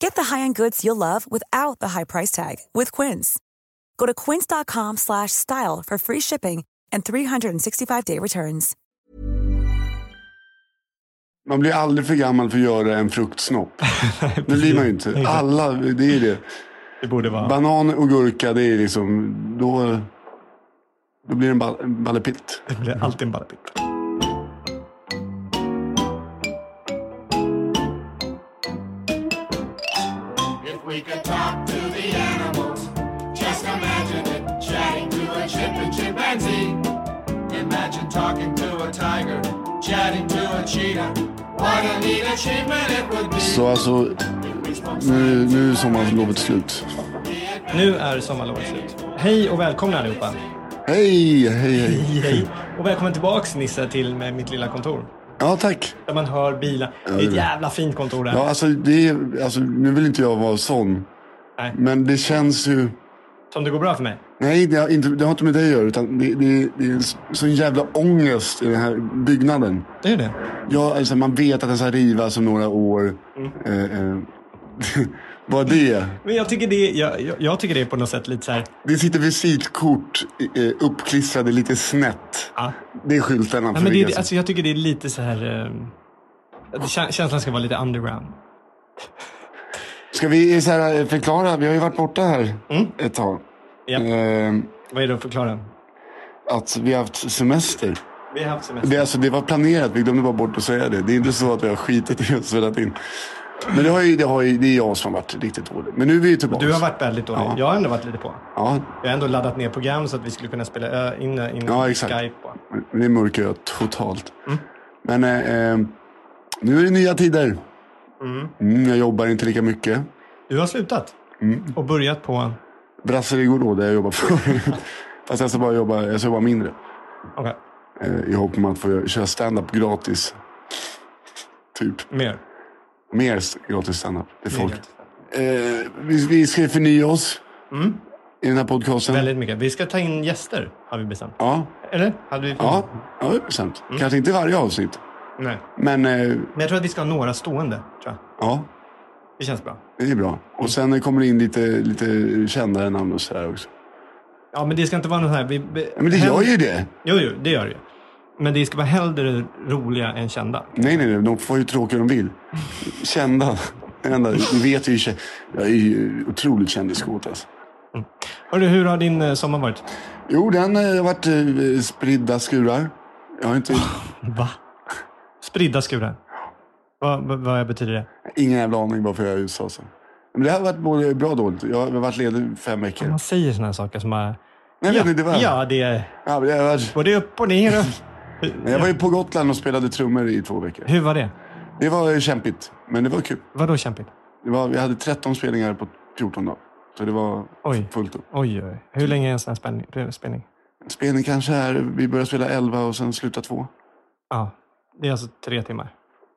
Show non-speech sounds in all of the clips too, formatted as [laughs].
Get the high-end goods you'll love without the high price tag with Quince. Go to quince.com slash style for free shipping and 365-day returns. Man blir aldrig för gammal för att göra en fruktsnopp. [laughs] det blir man ju inte. Alla, det är det. Det borde vara... Banan och gurka, det är liksom, då, då blir det en, ball, ballepitt. Det blir alltid en ballapitt. Så alltså, nu, nu är sommarlovet slut. Nu är sommarlovet slut. Hej och välkomna allihopa. Hej, hej, hej. Hej. Och välkommen tillbaks Nisse till med mitt lilla kontor. Ja, tack. Där man hör bilar. Det är ett jävla fint kontor där. Ja, alltså, det är, alltså, nu vill inte jag vara sån. Nej. Men det känns ju... Som det går bra för mig. Nej, det har inte, det har inte med dig att göra. Utan det, det, det är sån jävla ångest i den här byggnaden. Det är det. Ja, alltså, man vet att den ska rivas om några år. Mm. Eh, eh, [laughs] vad det Men jag tycker det, jag, jag, jag tycker det är på något sätt lite så här. Det sitter visitkort eh, uppklistrade lite snett. Ja. Det är skyltarna men det, är- som- alltså, jag tycker det är lite så här... Eh, känslan ska vara lite underground. Ska vi så här, eh, förklara? Vi har ju varit borta här ett tag. Ja. Eh, Vad är det att förklara? att vi har haft semester. Vi har haft semester. Det, alltså, det var planerat, vi glömde bara bort att säga det. Det är inte så att vi har skitit i att spela in. Men det, har ju, det, har ju, det är jag som har varit riktigt dålig. Men nu är vi ju tillbaka. Du har varit väldigt dålig. Ja. Jag har ändå varit lite på. Ja, Jag har ändå laddat ner program så att vi skulle kunna spela ö- in, in Ja, exakt. Skype. Men det mörker jag totalt. Men eh, eh, nu är det nya tider. Mm, jag jobbar inte lika mycket. Du har slutat Mm. och börjat på... Brasserie då, där jag jobbar förut. [laughs] Fast jag ska bara jobba, jag ska jobba mindre. Okej, Eh, I hopp om att få köra stand-up gratis. Typ. mer. Mer gratis stand-up till folk. Eh, vi, vi ska förnya oss i den här podcasten. Väldigt mycket. Vi ska ta in gäster, har vi bestämt. Ja, Eller? Hade vi ja, ja, det är bestämt. Kanske inte varje avsnitt. Nej. Men eh, Men jag tror att vi ska ha några stående. Tror jag. ja, Det känns bra. det är bra. Och sen kommer det in lite, lite kändare namn och sådär också. Ja, men det ska inte vara något här... Vi, Ja, men det gör ju det. Jo, jo, det gör det ju. Men det ska vara hellre roliga än kända. Nej, nej, nej. De får ju tråkiga de vill. Kända. Enda, vi vet ju, jag är ju otroligt kändiskåt alltså. Hörru, hur har din eh, sommar varit? Jo, den eh, har varit spridda skurar. Jag har inte, [laughs] Va? Spridda skurar. Vad, vad, betyder det? ingen jävla aning varför jag är i USA. Så. Men det har varit både bra och dåligt. Jag har varit ledig fem veckor. Man säger sådana saker som bara... Nej, ja, men det var, ja, det är ja, har varit, både upp och ner. Och... [laughs] jag var ju på Gotland och spelade trummor i två veckor. Hur var det? Det var kämpigt, men det var kul. Vadå kämpigt? Det var, vi hade 13 spelningar på 14 dagar. Så det var Oj. fullt upp. Oj, oj. Hur länge är en sån här spänning, spelning? Spelning kanske är, vi börjar spela 11 och sen slutar 2. Ja, det är alltså tre timmar.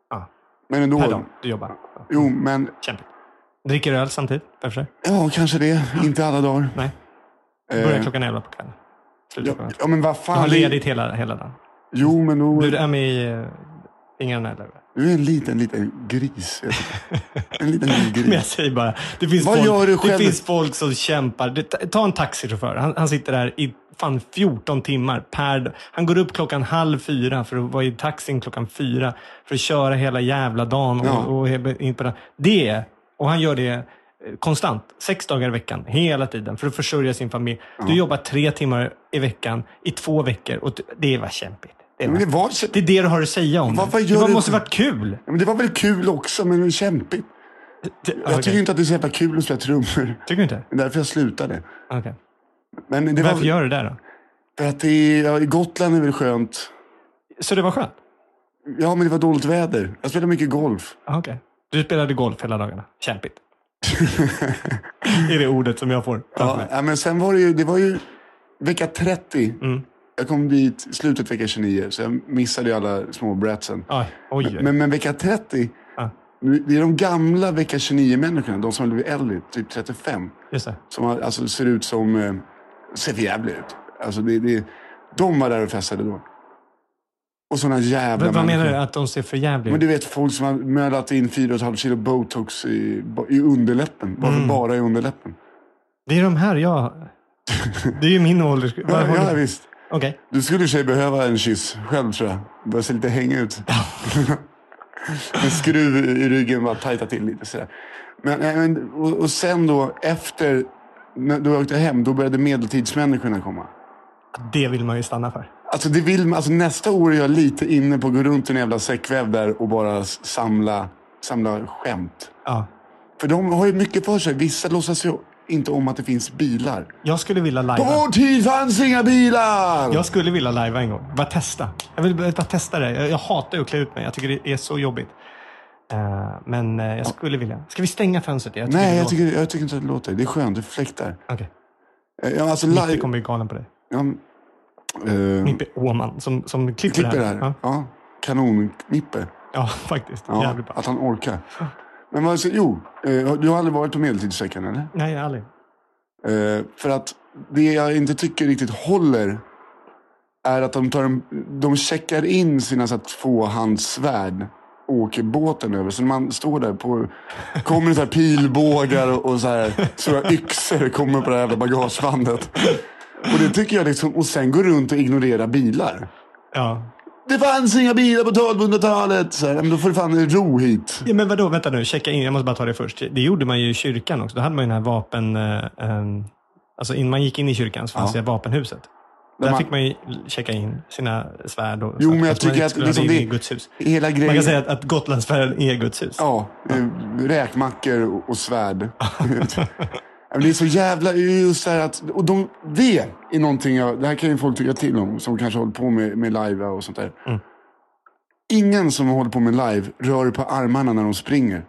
Ja, Men ändå. per dag du jobbar. Ja. Jo, men Kämpigt. Dricker öl samtidigt? Varför? ja, kanske det. Inte alla dagar. Nej. Börjar Eh, klockan elva på kvällen. Ja, ja, men vad Du fan. har det- ledigt hela, hela dagen. Jo, men då, Du är med i uh, Fingrarna eller? du är en liten, liten gris. du. [laughs] En liten, liten Men jag gris. säger bara, det finns, Vad folk, gör du det själv? finns folk som kämpar. Det- Ta en taxichaufför. Han, han sitter där i fan 14 timmar per dag. Han går upp klockan halv fyra för att vara i taxin klockan fyra. För att köra hela jävla dagen. Och, Ja. och, he- in på. Det, och han gör det eh, konstant. Sex dagar i veckan. Hela tiden. För att försörja sin familj. Du jobbar tre timmar i veckan i två veckor. Och det var kämpigt. Det, det, var... det är det du har att säga om Vad- det. Det måste varit kul. Ja, men det var väl kul också, men det är kämpigt. Jag tycker inte att det är så jävla kul att spela trummor. Tycker du inte? Det är därför jag slutade. Okej. Men det var, Varför gör du det då? För att det ja, i Gotland är väl skönt. Så det var skönt? Ja, men det var dåligt väder. Jag spelar mycket golf. Ah, Okej. Du spelade golf hela dagarna? Kämpigt. [laughs] är det ordet som jag får Ja, ja, men sen var det ju, det var ju vecka 30. Mm. Jag kom dit slutet vecka 29, så jag missade ju alla små bratsen. Oj, oj, oj. Men, men vecka 30, Ja. nu- det är de gamla vecka 29-människorna, de som har blivit äldre, typ 35. Just det. Som har, alltså, ser ut som, eh, ser för jävla ut. Alltså, det, det, de var där och festade då. Och sådana jävla Vad, vad menar människor. du? Att de ser för jävliga Men du vet folk som har mölat in 4,5 kilo botox i, i underläppen. Varför Mm. bara i underläppen? Det är de här jag... Det är ju min ålder. [laughs] Ja, ja visst. Okej. Du skulle i sig behöva en kyss själv tror jag. Börja se lite häng ut. [laughs] en skruv i ryggen, bara tajta till lite sådär. Men, men, och, och sen då efter, när du åkte hem, då började medeltidsmänniskorna komma. Det vill man ju stanna för. Alltså, det vill, man- alltså nästa år är jag lite inne på att gå runt i en jävla säckväv där och bara samla, samla skämt. Ja. För de har ju mycket för sig. Vissa låtsas ju inte om att det finns bilar. Jag skulle vilja På lajva. vår tid fanns inga bilar! Jag skulle vilja lajva en gång. Bara testa. Jag vill bara testa det. Jag, jag hatar ju att klä ut mig. Jag tycker det är så jobbigt. Eh, men eh, jag skulle vilja. Ska vi stänga fönstret? Jag Nej, jag tycker, jag tycker inte att det låter. Det är skönt, det fläktar. Okej. Eh, Ja, alltså live... kommer bli galen på dig. Ja, eh, Micke Åman som, som klipper, klipper det här. här. Ja. Kanonknippe. ja [laughs] faktiskt. Ja, Jävligt bra. att han orkar. Men vad, så, jo, du har aldrig varit på Medeltidsveckan eller? Nej, aldrig. För att det jag inte tycker riktigt håller är att de, tar en, de checkar in sina så här, tvåhandssvärd åker båten över. Så när man står där på, kommer det så här pilbågar och, och så här, stora yxor kommer på det här jävla bagagebandet. Och det tycker jag liksom, och sen går runt och ignorera bilar. Ja. Det fanns inga bilar på 1200-talet. Så här, men då får du fan ro hit. ja. Men vadå, vänta nu. Checka in. Jag måste bara ta det först. Det gjorde man ju i kyrkan också. Då hade man ju den här vapen... eh, ehm, alltså innan man gick in i kyrkan så fanns Ja. det vapenhuset. Där man- fick man ju checka in sina svärd. Och Jo, men jag tycker att liksom det in det- i Guds hus. Hela grejen. Man kan säga att, att Gotlandsfärden är Guds hus. Ja, eh, räkmackor och, svärd. [laughs] Ja, det är så jävla... Just det här att, och de, det är någonting jag... Det här kan ju folk tycka till om som kanske håller på med, med live och sånt där. Mm. Ingen som håller på med live rör på armarna när de springer.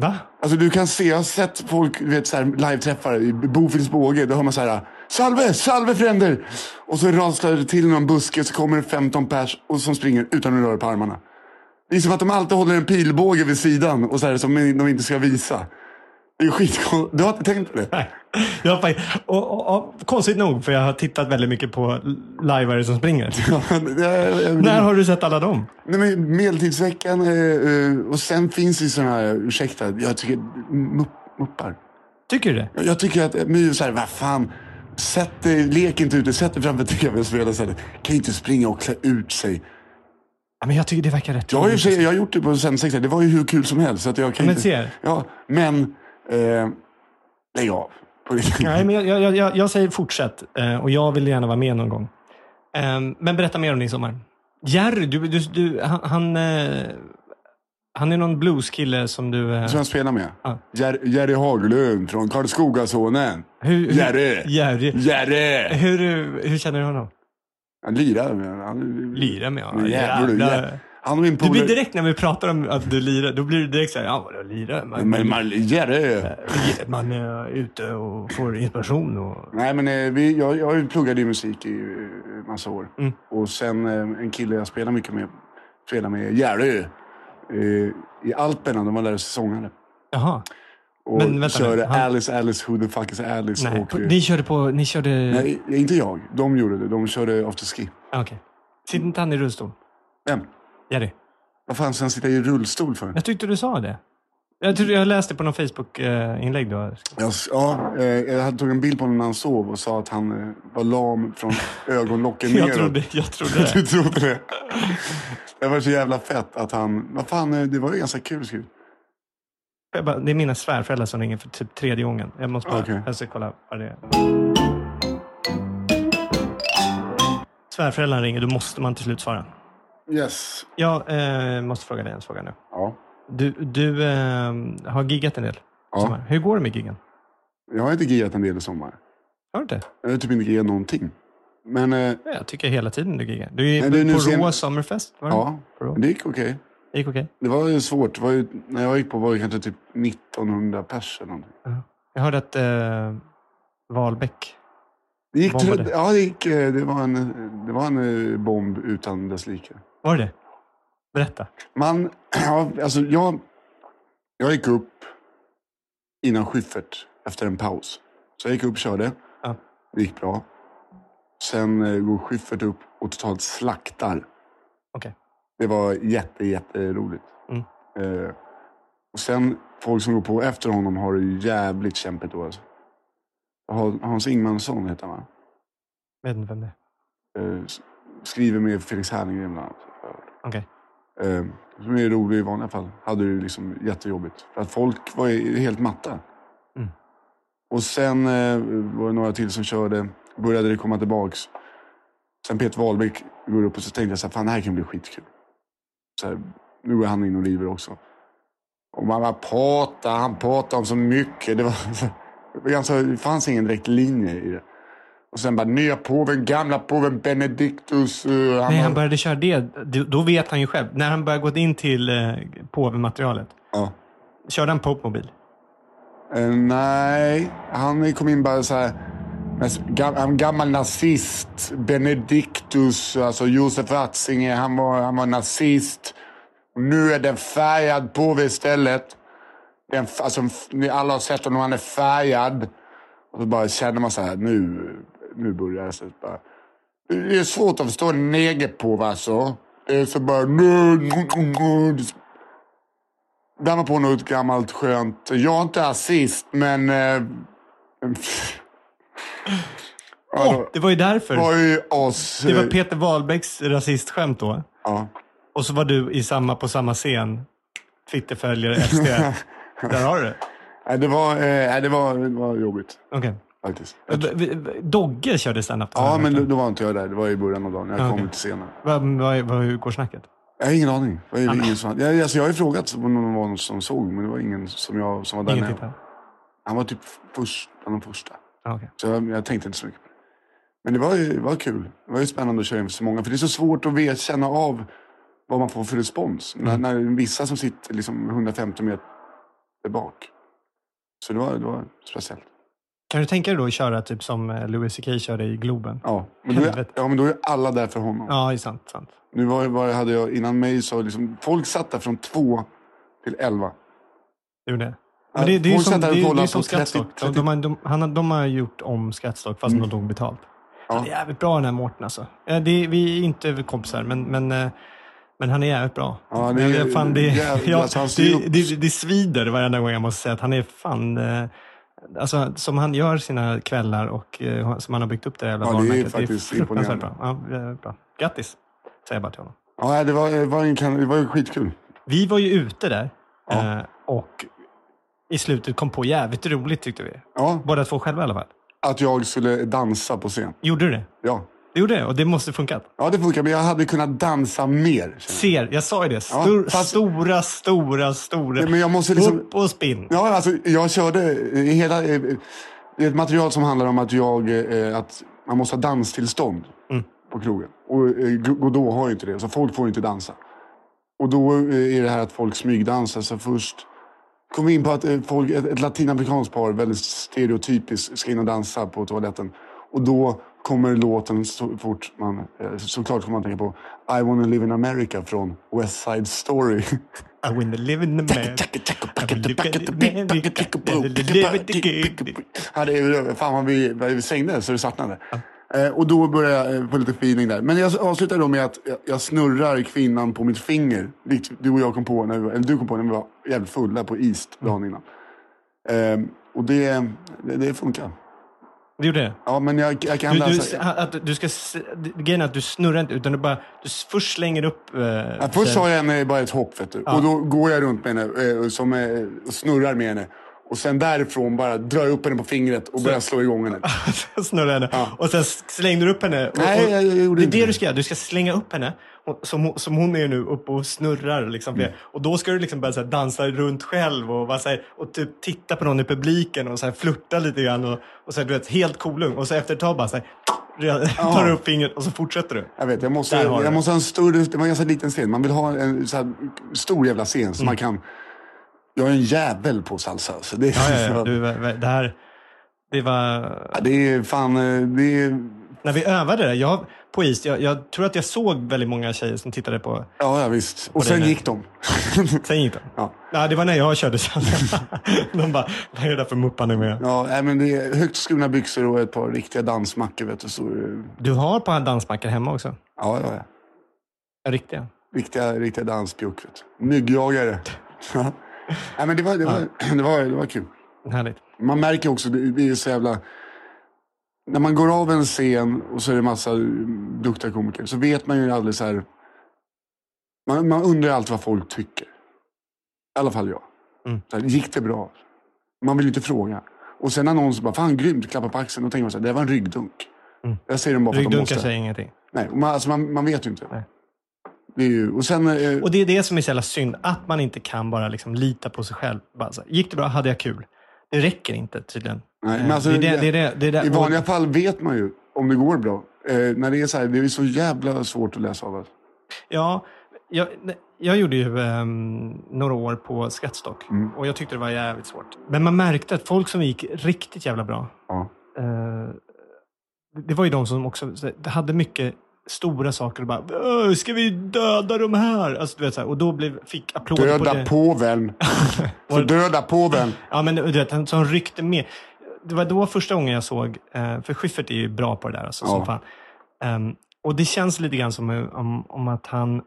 Va? Alltså du kan se, jag har sett folk, du vet så här, live-träffar i Bofils båge. Då hör man så här, salve, salve fränder! Och så raslar det till någon buske så kommer det 15 pers och som springer utan att röra på armarna. Det är som att de alltid håller en pilbåge vid sidan och så här, som de inte ska visa. Det är skitkonstigt. Du har inte tänkt på det? Nej. Jag har och, och, och, konstigt nog, för jag har tittat väldigt mycket på lajvare som springer. [laughs] Ja, det- jag- När har du sett alla dem? Nej, men medeltidsveckan eh, eh, och sen finns det sådana här, ursäkta, jag tycker mupp, muppar. Tycker du det? Jag- Jag tycker att, men så här, vad fan. Sätt dig, lek inte ute, sätt dig framför tv-spel och så här, kan inte springa och klä ut sig. Ja, men jag tycker det verkar rätt Jag har ju roligt. jag har gjort det på sensexan, det var ju hur kul som helst. Så att jag kan Men inte, ser. Ja, men eh, lägg av. Nej, men jag, jag, jag, jag säger fortsätt eh, och jag vill gärna vara med någon gång. Eh, Men berätta mer om din sommar. Jerry, du, du, du, han, han, eh, är någon blueskille som du... eh, Som jag spelar med. Jer, Jerry Haglund från Karlskogasonen. Hur, hur, Jerry! Jerry. Jerry! Hur, hur känner du honom? Han lirar. med- Han, Lira med honom? Jävlar, Jävlar. jä- Han och min Du blir direkt när vi pratar om att du lirar, då blir du direkt såhär, ja vadå lira? Man, Men man, Jerry! man är ute och får inspiration och... Nej, men eh, vi, jag, jag pluggade ju musik i eh, massa år. Mm. Och sen eh, en kille jag spelar mycket med, spelar med Jerry. Eh, I Alperna, de var där sångare. Jaha. Och Men vänta körde han- Alice, Alice, Who the fuck is Alice? Nej, och, eh, ni körde på, ni körde... nej, inte jag. De gjorde det. De körde afterski. Ah, Okej. Sitter inte han i rullstol? Vem? Jerry? Vad fan ska han sitta i rullstol för? Jag tyckte du sa det. Jag, tror, jag läste på någon Facebook-inlägg då. Jag, ja, eh, jag hade tagit en bild på honom när han sov och sa att han eh, var lam från [laughs] ögonlocken Jag neråt. trodde, jag trodde [laughs] Du trodde det? Det var så jävla fett att han... Vad fan, eh, det var ju ganska kul skrivet. Jag det är mina svärföräldrar som ringer för typ tredje gången. Jag måste bara, Okej. jag ska kolla vad det är. Svärföräldrarna ringer, då måste man till slut svara. Yes. Jag eh, måste fråga dig en fråga nu. Ja. Du, du eh, har giggat en del. Ja. sommar. Hur går det med giggen? Jag har inte giggat en del i sommar. Har du inte? Jag har typ inte giggat någonting. Men eh, Ja, Jag tycker hela tiden du giggar. Du är Nej, det nu på sen- Rå Sommerfest. Var det? ja, På Rå. det gick okej. Det gick okej. Det var ju svårt. Det var ju, när jag gick på var det kanske typ 1900 pers eller någonting. Jag hörde att eh, Wahlbeck... Det gick, Bombade. ja, det gick. eh, Det var en, det var en eh, bomb utan dess like. Var det det? Berätta. Man, [clears throat] ja, alltså jag, jag gick upp innan Schyffert efter en paus. Så jag gick upp och körde. Ja. Det gick bra. Sen eh, går Schyffert upp och totalt slaktar. Okej. Det var jätte, jätteroligt. Mm. Eh, och sen folk som går på efter honom har det jävligt kämpigt då. Alltså. Hans- Ingmansson heter han va? Vet inte vem det är. Eh, skriver med Felix Herngren bland annat. Okej. Eh, som är rolig i vanliga fall. Hade det liksom jättejobbigt. För att folk var helt matta. Mm. Och sen eh, var det några till som körde. Började det komma tillbaks. Sen Peter Wahlbeck går upp och så tänkte jag så här, fan det här kan bli skitkul. Så här, nu går han in och river också. Och man bara pratar, han pratar om så mycket. [laughs] Det, var, ganska, det fanns ingen direkt linje i det. Och sen bara, nya påven, gamla påven Benedictus. eh, Nej, var- han började köra det. Då- vet han ju själv. När han började gå in till eh, påvematerialet. Ja. Körde han Pope-mobil? Eh, nej, han kom in bara så här. En gammal nazist. Benedictus, alltså Josef Ratzinger, han var, han var nazist. Och nu är det en färgad påve istället. Det är en, f- alltså, alla har sett honom, han är färgad. Och så bara känner man så här, nu, nu börjar. Så bara, det är svårt att förstå en negerpåve alltså. Det är så bara... Där på något gammalt skönt. Jag är inte rasist, men... Eh, ja, Åh, det var ju därför. det var ju oss. Det var Peter Wahlbecks rasistskämt då. Ja. Och så var du i samma, på samma scen. Twitterföljare, SD. [laughs] Där har du det. Nej, det var, eh, det var, det var jobbigt Okej. Faktiskt. V- Dogge körde standup. Ja, men då, var inte jag där. Det var i början av dagen. Jag Ja, kom lite senare. Vad, hur går snacket? Jag har ingen aning. Det var ingen som, jag, alltså, jag har ju frågat om någon var någon som såg, men det var ingen som, jag, som var där. Ingen tittare? Han var typ först, bland de första. Ja, okej. Så jag, jag tänkte inte så mycket på det. Men det var, ju, det var kul. Det var ju spännande att köra inför så många. För det är så svårt att vet, känna av vad man får för respons. När, när vissa som sitter liksom 150 meter bak. Så det var, det var speciellt. Kan du tänka dig då att köra typ som eh, Louis CK körde i Globen? Ja, men då är, ja, men då är alla där för honom. Ja, det är sant. sant. Nu var, var, hade jag, innan mig så liksom, folk satt där från två till elva. Det gjorde det. Men det, det är som, det, är- det är som på 30 Skrattstock. De, de, de, han, de har gjort om Skrattstock fast de tog betalt. Ja. Han är jävligt bra den här Mårten alltså. Är- vi är inte kompisar, men, men, eh, men han är jävligt bra. Ja, det är- fan, det, jävligt- [laughs] ja, alltså, han ser upp- det, det, det svider varenda gång jag måste säga att han är fan... Alltså, som han gör sina kvällar och eh, som han har byggt upp det jävla Ja, det är varumärket. faktiskt fruktansvärt imponerande. bra. Ja, det är bra. Grattis, säger jag bara till honom. Ja, det var, det var, en, det var skitkul. Vi var ju ute där Ja. eh, och i slutet kom på jävligt roligt tyckte vi. Ja, Båda två själva i alla fall. att jag skulle dansa på scen. Gjorde du det? Ja, Det gjorde det och det måste funkat. ja det funkar. Men jag hade kunnat dansa mer. Ser, jag sa ju det. Stor, fast- Stora, stora, stora. Ja, men jag måste liksom- Upp och spinn. Ja, alltså, jag körde i hela... eh, Det är ett material som handlar om att, jag, eh, att man måste ha danstillstånd Mm. på krogen. Och eh, Godot har ju inte det, så folk får inte dansa. Och då eh, är det här att folk smygdansar. Så först kom vi in på att eh, folk, ett, ett latinamerikanskt par, väldigt stereotypiskt, ska in och dansa på toaletten. Och då kommer låten så fort man... eh, Såklart kommer man tänka på I wanna live in America från West Side Story. [laughs] I will live in är, fan vad vi, vad vi svängde så det svartnade. Eh, och då började jag eh, få lite feeling där. Men jag avslutar då med att jag, snurrar kvinnan på mitt finger. Likt du och jag kom på, när vi, eller du kom på när vi var jävligt fulla på East dagen innan. Eh, och det, det, det funkar. Du gjorde det? Ja, men jag, jag kan Du, du, dansa. att du ska, grejen är att du snurrar inte utan du bara, du först slänger upp... Eh, Ja, först har jag henne bara ett hopp, vet du. Och då går jag runt med henne eh, som, eh, och snurrar med henne. Och sen därifrån bara dra upp henne på fingret och börja slå igång henne. [laughs] Snurra henne. Och sen slängde du upp henne. Och, Nej, jag- jag gjorde det är det det. du ska göra. Du ska slänga upp henne. Och, som, som hon är nu uppe och snurrar. Liksom, Mm. Och då ska du liksom börja så här, dansa runt själv och, bara, så här, och typ, titta på någon i publiken och så här, flirta lite grann. Och, och så här, du vet, helt kolugn. Och så efter ett tag bara så här, [laughs] tar du upp fingret och så fortsätter du. Jag vet, jag måste, jag det. måste ha en större, det var en ganska liten scen. Man vill ha en så stor jävla scen Mm. så man kan... Jag är en jävel på salsa. Så det, Ja, ja, ja. [laughs] Du, det här, det var... Ja, det är fan... eh, Det är, När vi övade det, jag, på is, jag, jag tror att jag såg väldigt många tjejer som tittade på. ja, ja, visst. Och sen gick de. [laughs] Sen gick de. Ja. Ja, det var när jag körde salsa. [laughs] De bara, vad är det där för muppar ni med? Ja, nej, men det är högt skurna byxor och ett par riktiga dansmackor. Vet du, så, Du har ett par dansmackor hemma också? ja, ja, ja. Riktiga? Riktiga, riktiga danspjuck. Myggjagare. Nej, men det var, det, var, [clears throat] det, var, det var kul. Härligt. Man märker också, det, det är så jävla... När man går av en scen och så är det massa duktiga komiker så vet man ju aldrig så här... Man, man undrar alltid vad folk tycker. I alla fall jag. Mm. Här, gick det bra? Man vill ju inte fråga. Och sen när någon så bara, fan grymt, klappar på axeln. Då tänker man så här, det var en ryggdunk. Mm. Jag säger de bara för att de Ryggdunkar måste. säger ingenting. Nej, man, alltså man, man vet ju inte. Nej. Det är ju, och sen... Eh, Och det är det som är så jävla synd, att man inte kan bara liksom lita på sig själv. Bara så, gick det bra? Hade jag kul? Det räcker inte tydligen. Nej, Eh, men alltså, det, är det, det, är det, det, är det. I vanliga fall vet man ju om det går bra. Eh, när det är så här, det är så jävla svårt att läsa av det. Ja, jag, jag gjorde ju ehm, några år på Skrattstock Mm. och jag tyckte det var jävligt svårt. Men man märkte att folk som gick riktigt jävla bra, Ja. eh, det var ju de som också hade mycket stora saker och bara "Åh, Ska vi döda de här? Alltså, du vet, så här, och då blev, fick applåder på Döda det. påven. [laughs] Så döda påven. Ja, men du vet, han som ryckte med. Det var då första gången jag såg, eh, för Schyffert är ju bra på det där. Alltså, Ja. som fan. Ehm, och det känns lite grann som eh, om, om att han eh,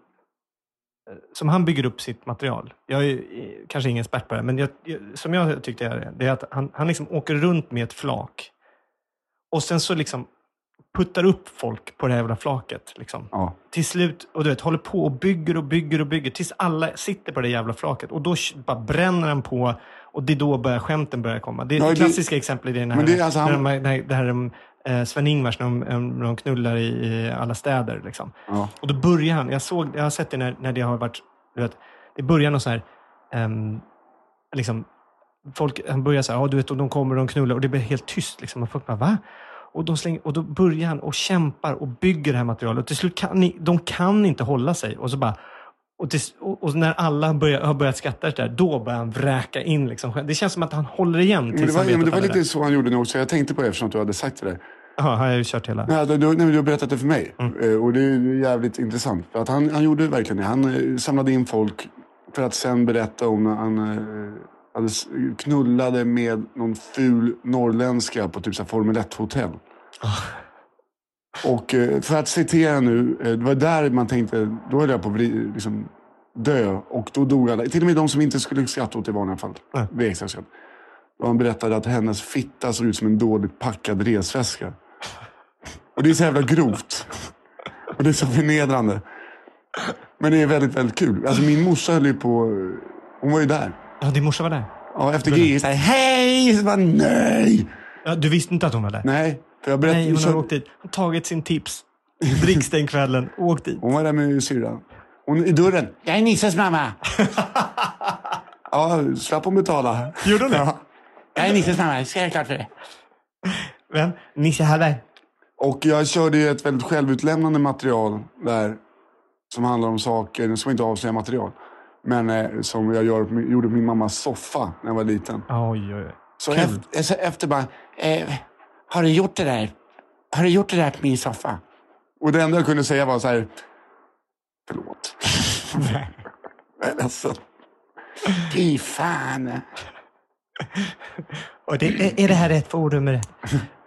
som han bygger upp sitt material. Jag är kanske ingen expert på det, men jag, som jag tyckte är det, det är att han, han liksom åker runt med ett flak. Och sen så liksom puttar upp folk på det här jävla flaket. Liksom Ja. till slut, och du vet, håller på och bygger och bygger och bygger tills alla sitter på det jävla flaket. Och då bara bränner han på och det är då börjar skämten börjar komma. Det, Ja, det klassiska exemplet är den här, det alltså han- när de, här, det här um, eh, Sven-Ingvars när de, när de knullar i, i alla städer. Liksom. Ja. Och då börjar han, jag, såg, jag har sett det när, när det har varit, du vet, det börjar någon så här, ehm, liksom, folk, han börjar så här, ja du vet, och de kommer och de knullar och det blir helt tyst. Liksom, och folk bara, va? Och, de slänger, och då börjar han och kämpar och bygger det här materialet. Och till slut kan ni, de kan inte hålla sig. Och så bara, och, till, och, och när alla börjar, har börjat skratta där, då börjar han vräka in. Liksom. Det känns som att han håller igen Men det var, ja, men det var lite där. så han gjorde nu också. Jag tänkte på det eftersom att du hade sagt det där. Jaha, har jag ju kört hela. Nej, du, du, du har berättat det för mig. Mm. Eh, Och det är jävligt intressant. För att han, han gjorde verkligen det. Han eh, samlade in folk för att sen berätta om när han eh, hade knullade med någon ful norrländska på typ så Formel 1-hotell. Och eh, för att citera nu, eh, det var där man tänkte, då höll jag på att vri- liksom, dö. Och då dog alla. Till och med de som inte skulle skratta åt det i vanliga fall. Skratt. Och han berättade att hennes fitta såg ut som en dåligt packad resväska. Och det är så jävla grovt. Och det är så förnedrande. Men det är väldigt, väldigt kul. Alltså min morsa höll ju på... Hon var ju där. Ja, din morsa var där. Ja, efter GI såhär, hej! Så bara, nej! Ja, du visste inte att hon var där? Nej, för jag berättade... Nej, hon så- har åkt dit. Hon tagit sin tips. Dricks den kvällen. Åkt dit. Hon var där med syrran. Hon i dörren. Jag är Nisses mamma. [laughs] ja, slapp hon betala. Gjorde hon det? Ja. Jag är Nisses mamma, ska jag klart för det. Vem? Nisse Hallberg. Och jag körde ju ett väldigt självutlämnande material där. Som handlar om saker, som inte avslöjar material. Men eh, som jag gör, gjorde på min mammas soffa när jag var liten. Oj, oj, oj. Så Kul. efter, så efter bara, eh, har du gjort det där? Har du gjort det där på min soffa? Och det enda jag kunde säga var så här, förlåt. jag är ledsen. Fy fan. Och det, är, är det här rätt forum? Det?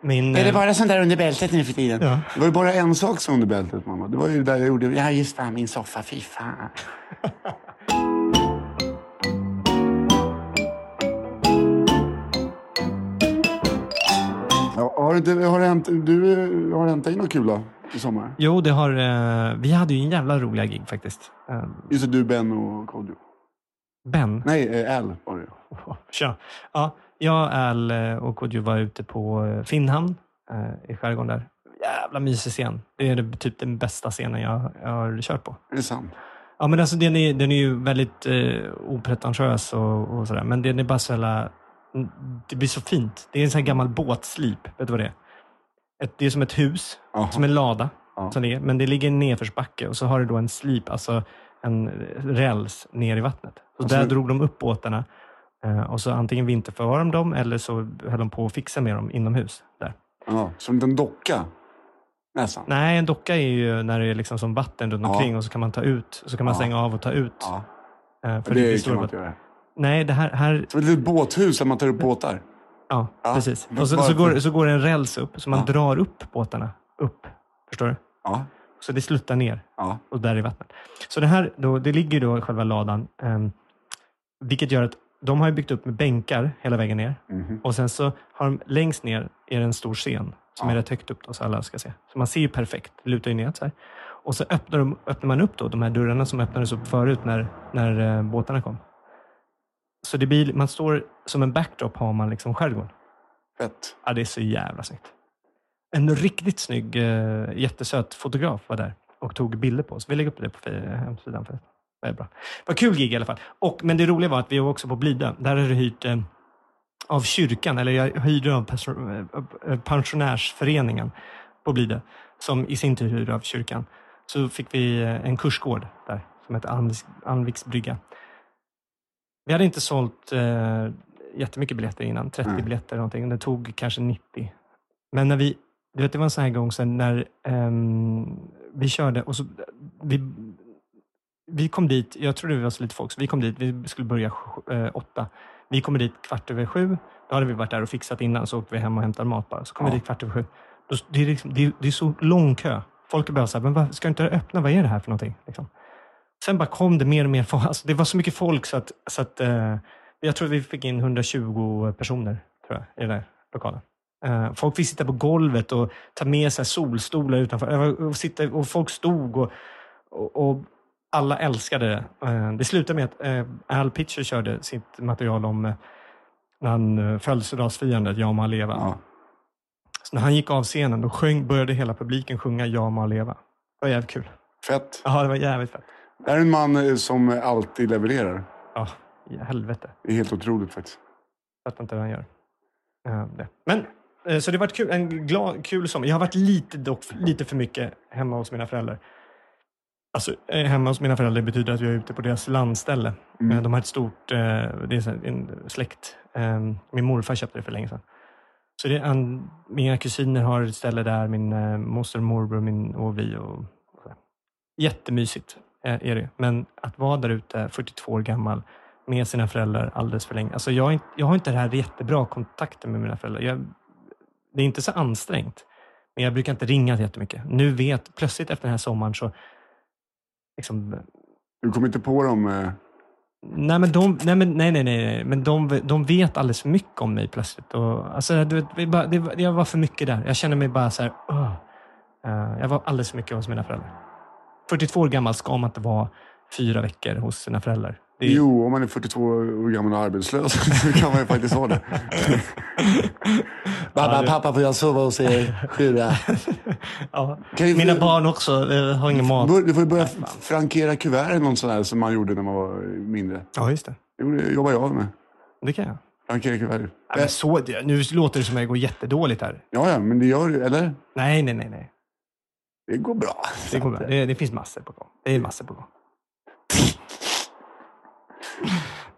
Min, Är det eh, bara sånt där under bältet nu för tiden? Ja. Det var ju bara en sak som under bältet mamma. Det var ju det där jag gjorde. Ja just fan, min soffa. Fy fan. [laughs] har, det, inte- har, det hänt, du, eh, har det hänt dig något kul då, i sommar? Jo, det har... Eh, vi hade ju en jävla roliga gig faktiskt. Eh, Just det, du, Ben och Kodjo. Ben? Nej, eh, Al var det. Tja. [laughs] Ja, jag, Al eh, och Kodjo var ute på eh, Finnhamn i skärgården där. Jävla mysig scen. Det är typ den bästa scenen jag, jag har kört på. Är det sant? Ja, men alltså den är, den är ju väldigt eh, opretentiös och, och sådär. Men den är bara så jävla... Det blir så fint. Det är en sån här gammal båtslip. Vet du vad det är? Ett, det är som ett hus, Aha. som en lada. Ja. Som det är, men det ligger en nedförsbacke och så har det då en slip, alltså en räls ner i vattnet. Så alltså, där drog de upp båtarna eh, och så antingen vinterförvarade de dem eller så höll de på att fixa med dem inomhus. Där. Ja, som en docka? Nästan. Nej, en docka är ju när det är liksom som vatten runt omkring ja. och så kan man ta ut, så kan man stänga av och ta ut. Ja. Eh, för det, det kan man inte göra. Nej, det här... här... Som ett litet båthus där man tar upp båtar? Ja, ja. precis. Och så, så, går, så går en räls upp, så man drar upp båtarna upp. Förstår du? Ja. Så det slutar ner ja. och där i vattnet. Så det här då, det ligger då i själva ladan. Um, vilket gör att de har byggt upp med bänkar hela vägen ner. Mm. Och sen så har de längst ner är det en stor scen som ja. är rätt högt upp då, så alla ska se. Så man ser ju perfekt, det lutar ju ner så här. Och så öppnar, de, öppnar man upp då, de här dörrarna som öppnades upp förut när, när uh, båtarna kom. Så det blir, man står som en backdrop har man liksom skärgården. Fett. Ja, det är så jävla snyggt. En riktigt snygg, uh, jättesöt fotograf var där och tog bilder på oss. Vi lägger upp det på hemsidan. För det är bra. Det var kul gig i alla fall. Och, men det roliga var att vi var också på Blida. Där hade det hyrt eh, av kyrkan, eller jag hyrde av eh, pensionärsföreningen på Blide, som i sin tur hyrde av kyrkan. Så fick vi eh, en kursgård där som hette Anviks brygga. Vi hade inte sålt eh, jättemycket biljetter innan, 30 mm. biljetter någonting. Det tog kanske 90. Men när vi, du vet, det var en sån här gång sen när um, vi körde och så, vi, vi kom dit, jag trodde vi var så lite folk, så vi kom dit, vi skulle börja eh, åtta. Vi kommer dit kvart över sju. Då hade vi varit där och fixat innan, så åkte vi hem och hämtade mat bara. Så kom ja. vi dit kvart över sju. Då, det, är liksom, det, är, det, är så lång kö. Folk är bara så här, men vad, ska inte öppna? Vad är det här för någonting? Liksom. Sen bara kom det mer och mer folk. Alltså, det var så mycket folk så att, så att eh, jag tror vi fick in 120 personer tror jag, i den där lokalen. Eh, folk fick sitta på golvet och ta med sig solstolar utanför. Och, sitta, och folk stod och, och, och alla älskade det. Eh, det slutade med att eh, Al Pitcher körde sitt material om när han födelsedagsfirandet Ja må leva. Ja. Så när han gick av scenen då sjöng, började hela publiken sjunga Ja må leva. Det var jävligt kul. Fett. Ja, det var jävligt fett. Det är en man som alltid levererar. Ja, i helvete. Det är helt otroligt faktiskt. Jag fattar inte vad han gör. Det. Men Eh, så det har varit kul, en glad, kul sommar. Jag har varit lite, dock, lite för mycket hemma hos mina föräldrar. Alltså, eh, hemma hos mina föräldrar betyder att jag är ute på deras landställe. Mm. Eh, de har ett stort, det är en släkt. Min morfar köpte det för länge sedan. Så det är, mina kusiner har ett ställe där, min moster och morbror min, och vi. Och, och Jättemysigt är det. Men att vara där ute, 42 år gammal, med sina föräldrar alldeles för länge. Alltså jag, jag har inte det här jättebra kontakten med mina föräldrar. Jag det är inte så ansträngt. Men jag brukar inte ringa jättemycket. Nu vet, plötsligt efter den här sommaren så... Liksom, du kommer inte på dem? Eh... Nej, men de, nej, men, nej, nej, nej, men de, de vet alldeles för mycket om mig plötsligt. Och, alltså, det, det, det, jag var för mycket där. Jag känner mig bara så här... Uh, jag var alldeles för mycket hos mina föräldrar. 42 år gammal ska man inte vara fyra veckor hos sina föräldrar. Det... Jo, om man är 42 år gammal och arbetslös [laughs] så kan man ju faktiskt vara det. [laughs] Mamma, pappa, får jag sova hos er sjua? [laughs] ja. Mina barn också eh, har ingen mat. Du får ju börja frankera kuvert någon sån där som man gjorde när man var mindre. Ja, just det. Det jobbar jag med. Det kan jag. Frankera kuvert. Ja, men så, nu låter det som att jag går jättedåligt här. Ja, ja, men det gör du, eller? Nej, nej, nej. nej. Det går bra. Det går bra. Det, det finns massor på gång. Det är massor på gång.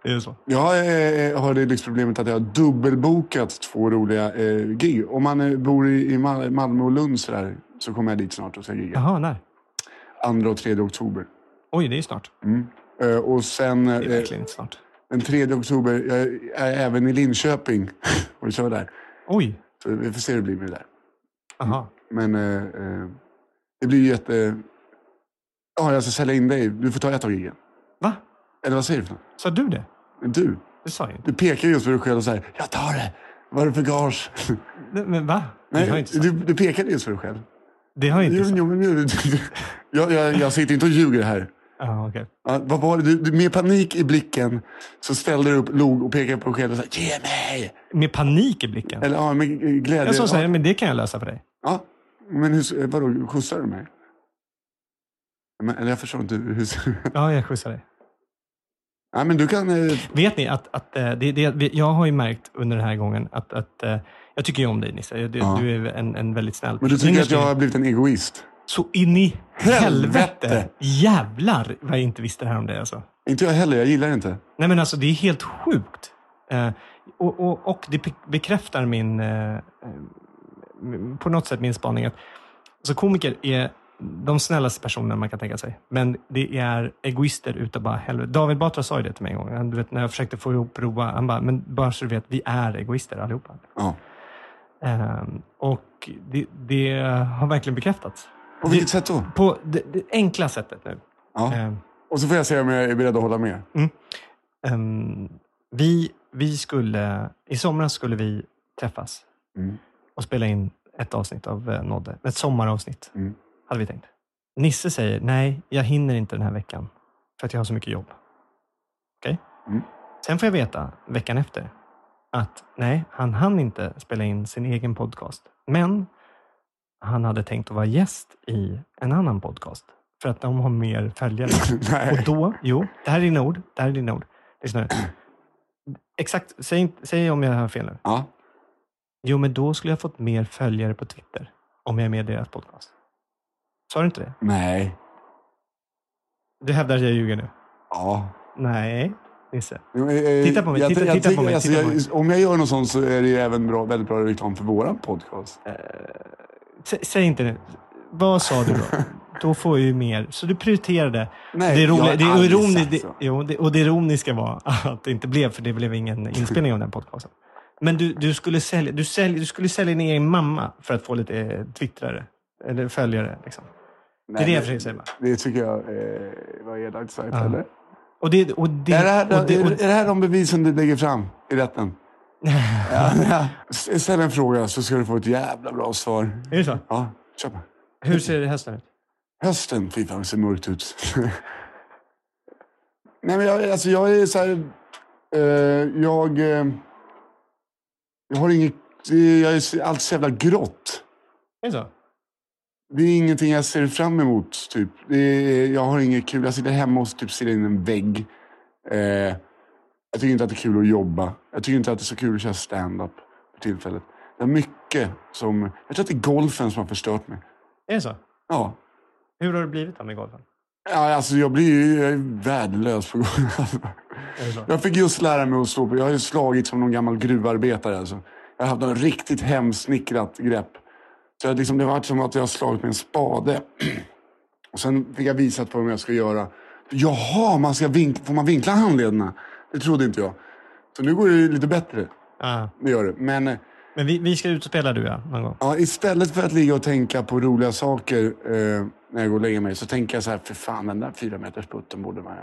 Det är så. Jag eh, har det lyxproblemet att jag har dubbelbokat två roliga eh, gig. Om man eh, bor i, i Malmö och Lund så, där, så kommer jag dit snart och ska gigga. Jaha, när? Andra och tredje oktober. Oj, det är snart. Mm. Eh, och sen... Det är eh, verkligen inte snart. Den tredje oktober, jag är även i Linköping [laughs] och kör där. Oj! Så vi får se hur det blir med det där. Aha. Men eh, det blir jätte... Ja, jag ska sälja in dig. Du får ta ett av giggen. Va? Eller vad säger du? Sa du det? Du. Det sa jag inte. Du pekar just på dig själv och säger jag tar det. Vad är det för gage? Men va? Nej, du, du pekade just för dig själv. Det har jag inte sagt. Jo, men, jag, jag, jag sitter inte och ljuger här. Ja, okej. Ja, vad var det? Du, du, med panik i blicken så ställde du upp, log och pekade på skedet och sa ge mig! Med panik i blicken. Eller ja, med glädje. Jag sa så här, men det kan jag lösa för dig. ja, men hur, vadå, skjutsar du mig? Men, eller jag förstår inte hur... Ja, jag skjutsar dig. Ja, men du kan... eh, Vet ni att, att eh, det, det, jag har ju märkt under den här gången att, att eh, jag tycker ju om dig Nisse. Du, Ja. du är en, en väldigt snäll Men du tycker att jag har blivit en egoist? Så in i helvete! Helvete! Jävlar vad jag inte visste det här om dig alltså. Inte jag heller, jag gillar det inte. Nej men alltså det är helt sjukt. Eh, och, och, och det be- bekräftar min, eh, eh, på något sätt min spaning att alltså komiker är de snällaste personerna man kan tänka sig. Men det är egoister utav bara helvete. David Batra sa ju det till mig en gång. Han, du vet, när jag försökte få ihop Roa. Han bara, men bara så du vet, vi är egoister allihopa. Ja. Ehm, och det, det har verkligen bekräftats. På vilket sätt då? På det, det enkla sättet nu. Ja. Ehm, Och så får jag se om jag är beredd att hålla med. Ehm, vi, vi skulle, I somras skulle vi träffas Mm. Och spela in ett avsnitt av eh, Nodde. Ett sommaravsnitt, Mm. hade vi tänkt. Nisse säger, nej, jag hinner inte den här veckan för att jag har så mycket jobb. Okej? Mm. Sen får jag veta veckan efter att nej, han hann inte spela in sin egen podcast. Men han hade tänkt att vara gäst i en annan podcast för att de har mer följare. [laughs] Och då, jo, det här är dina ord. Det här är dina ord. Lyssna nu. Exakt, säg, säg om jag har fel nu. Ja. Jo, men då skulle jag fått mer följare på Twitter om jag är med i deras podcast. Sa du inte det? Nej. Du hävdar att jag ljuger nu? Ja. Nej, Nisse. Titta på mig, titta- titta på mig, titta på mig. alltså, Om jag gör något sånt så är det ju även bra, väldigt bra reklam för våran podcast. Sä, säg inte det. Vad sa du då? [laughs] Då får jag ju mer. Så du prioriterade. Nej, det, jag roliga, det, ironi, det, jo, det, och det ironiska var [laughs] att det inte blev, för det blev ingen inspelning av den podcasten. Men du, du, skulle sälja, du, sälj, du skulle sälja din egen mamma för att få lite eh, twittrare. Eller följare. Liksom. det är det jag försöker säga. Det tycker jag eh, var elakt sagt. Ja. Eller? Och det, och det, är, det här, och det, och, är det här de bevisen du lägger fram i rätten? [laughs] ja, Ställ en fråga så ska du få ett jävla bra svar. är det så? Ja, kör på. Hur ser hösten ut? Hösten, fy fan det ser mörkt ut. [laughs] Nej men jag, alltså jag är så här, eh, jag, eh, jag har inget, det- jag är allt så jävla grått. Är det så? Det är ingenting jag ser fram emot. Typ. Är, jag har inget kul. Jag sitter hemma och typ ser in en vägg. Eh, jag tycker inte att det är kul att jobba. Jag tycker inte att det är så kul att köra stand-up för tillfället. Det är mycket som... Jag tror att det är golfen som har förstört mig. Är det så? Ja. Hur har det blivit då med golfen? Ja, alltså jag blir ju jag är värdelös på så? Jag fick just lära mig att slå på. Jag har ju slagit som någon gammal gruvarbetare. Alltså. Jag har haft en riktigt hemsnickrat grepp. Så jag, liksom, det varit som att jag har slagit med en spade. Och sen fick jag visat på hur jag ska göra. Jaha, man ska vink- får man vinkla handlederna? Det trodde inte jag. Så nu går det lite bättre. Ah. Det gör det. Men eh, Men vi, vi ska ut och spela du ja, någon gång. ja, istället för att ligga och tänka på roliga saker eh, när jag går och lägger mig så tänker jag så här, för fan den där fyra meters putten borde man,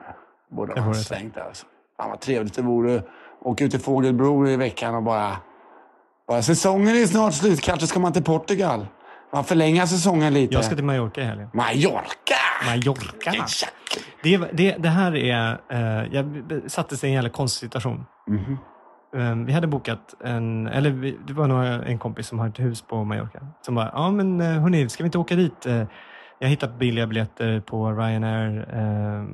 borde man slängt. Alltså. Fan vad trevligt det vore. Åka ut till Fågelbro i veckan och bara, bara säsongen är snart slut. Kanske ska man till Portugal. Man förlänga säsongen lite. Jag ska till Mallorca i helgen. Mallorca! Mallorca. Det, det, det här är... Eh, jag sattes i en jävla konstig situation. Mhm. Eh, vi hade bokat en... Eller vi, det var nog en kompis som har ett hus på Mallorca. Som bara, ja men eh, hörni, ska vi inte åka dit? Eh, jag har hittat billiga biljetter på Ryanair. Eh,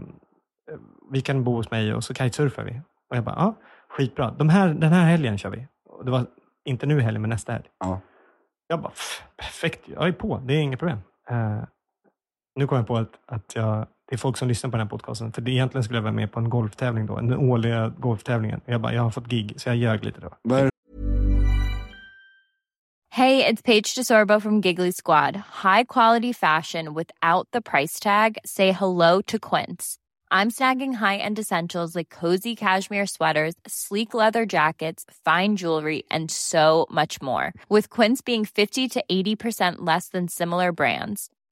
vi kan bo hos mig och så kitesurfar vi. Och jag bara, ja, skitbra. De här, den här helgen kör vi. Och det var inte nu helgen, men nästa helg. Ja. Jag bara, "Pff, perfekt, jag är på. Det är inga problem. Eh, nu kom jag på att, att jag, det är folk som lyssnar på den här podcasten. För det, egentligen skulle jag vara med på en golftävling då. Den årliga golftävlingen. Jag bara, jag har fått gig, så jag ljög lite då. Vad är det? Hey, it's Paige DeSorbo from Giggly Squad. High quality fashion without the price tag. Say hello to Quince. I'm snagging high-end essentials like cozy cashmere sweaters, sleek leather jackets, fine jewelry, and so much more. With Quince being 50 to 80% less than similar brands.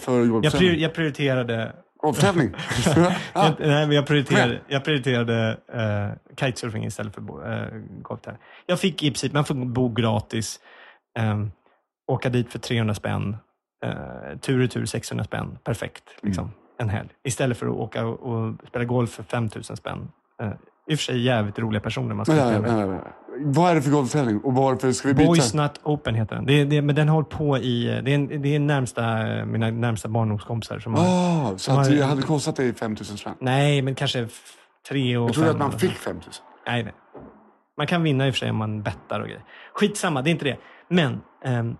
För Jag, golftävling? prior, jag prioriterade Golftävling? [laughs] jag, ja. nej, men jag prioriterade, jag prioriterade uh, kitesurfing istället för uh, golftävling. Jag fick i princip, man får bo gratis, um, åka dit för 300 spänn, uh, tur och tur 600 spänn, perfekt. Liksom, En helg. Istället för att åka och, och spela golf för 5000 spänn. Uh, I och för sig jävligt roliga personer man ska nej, med. Vad är det för golftävling och varför ska vi byta? Boys Not Open heter den. Det, det, men den hållit på i, det är, det är närmsta, mina närmsta barndomskompisar som har, Ah, så att har- det hade kostat dig 5000 spänn? nej men kanske f- tre och Jag trodde att man fick så. 5000. Nej, nej. Man kan vinna i och för sig om man bettar och grejer. Skitsamma, det är inte det. Men, ehm,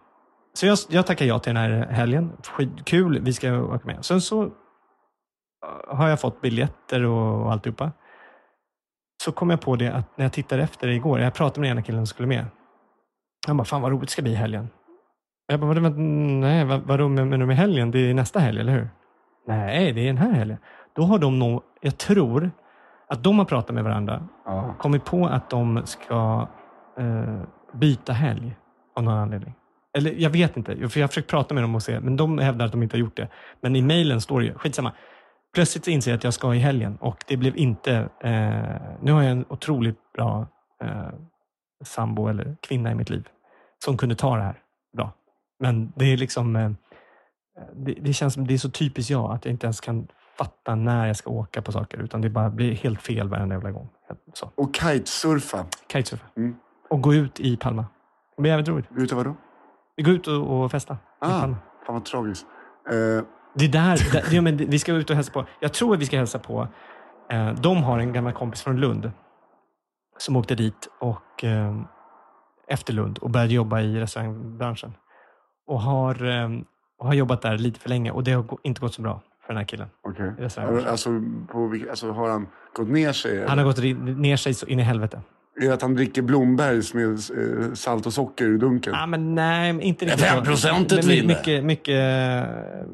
så jag, jag tackar ja till den här helgen. Skitkul, vi ska åka med. Sen så eh, har jag fått biljetter och, och alltihopa. Så kom jag på det att när jag tittade efter det igår, jag pratade med den ena killen som skulle med. Han bara, fan vad roligt det ska bli i helgen. Jag bara, vad- nej, vad, vadå med, med, med helgen? Det är nästa helg, eller hur? Nej, det är den här helgen. Då har de nog, jag tror att de har pratat med varandra Ja. kommit på att de ska eh, byta helg av någon anledning. Eller jag vet inte, för jag har försökt prata med dem och se, men de hävdar att de inte har gjort det. Men i mejlen står det ju, skitsamma. Plötsligt inser jag att jag ska i helgen och det blev inte, eh, nu har jag en otroligt bra eh, sambo eller kvinna i mitt liv som kunde ta det här bra. Men det är liksom, eh, det, det känns som det är så typiskt jag att jag inte ens kan fatta när jag ska åka på saker utan det bara blir helt fel varenda jävla gång. Så. Och kitesurfa. Kitesurfa. Mm. Och gå ut i Palma. Det blir jävligt roligt. Vet du vad då? Vi går ut och, och festa Ah, fan vad tragiskt. Eh, Det är där, där ja, men vi ska ut och hälsa på. Jag tror att vi ska hälsa på. Eh, de har en gammal kompis från Lund som åkte dit och eh, efter Lund och började jobba i restaurangbranschen. Och har, eh, och har jobbat där lite för länge och det har inte gått så bra för den här killen. Okej. Restaurangbranschen. Alltså, på, alltså, har han gått ner sig? Han har gått ner sig så in i helvete. Är att han dricker Blombergs med eh, salt och socker ur dunken? Ja, men nej, inte riktigt. Fem så. procentigt Men vinner. Mycket, mycket,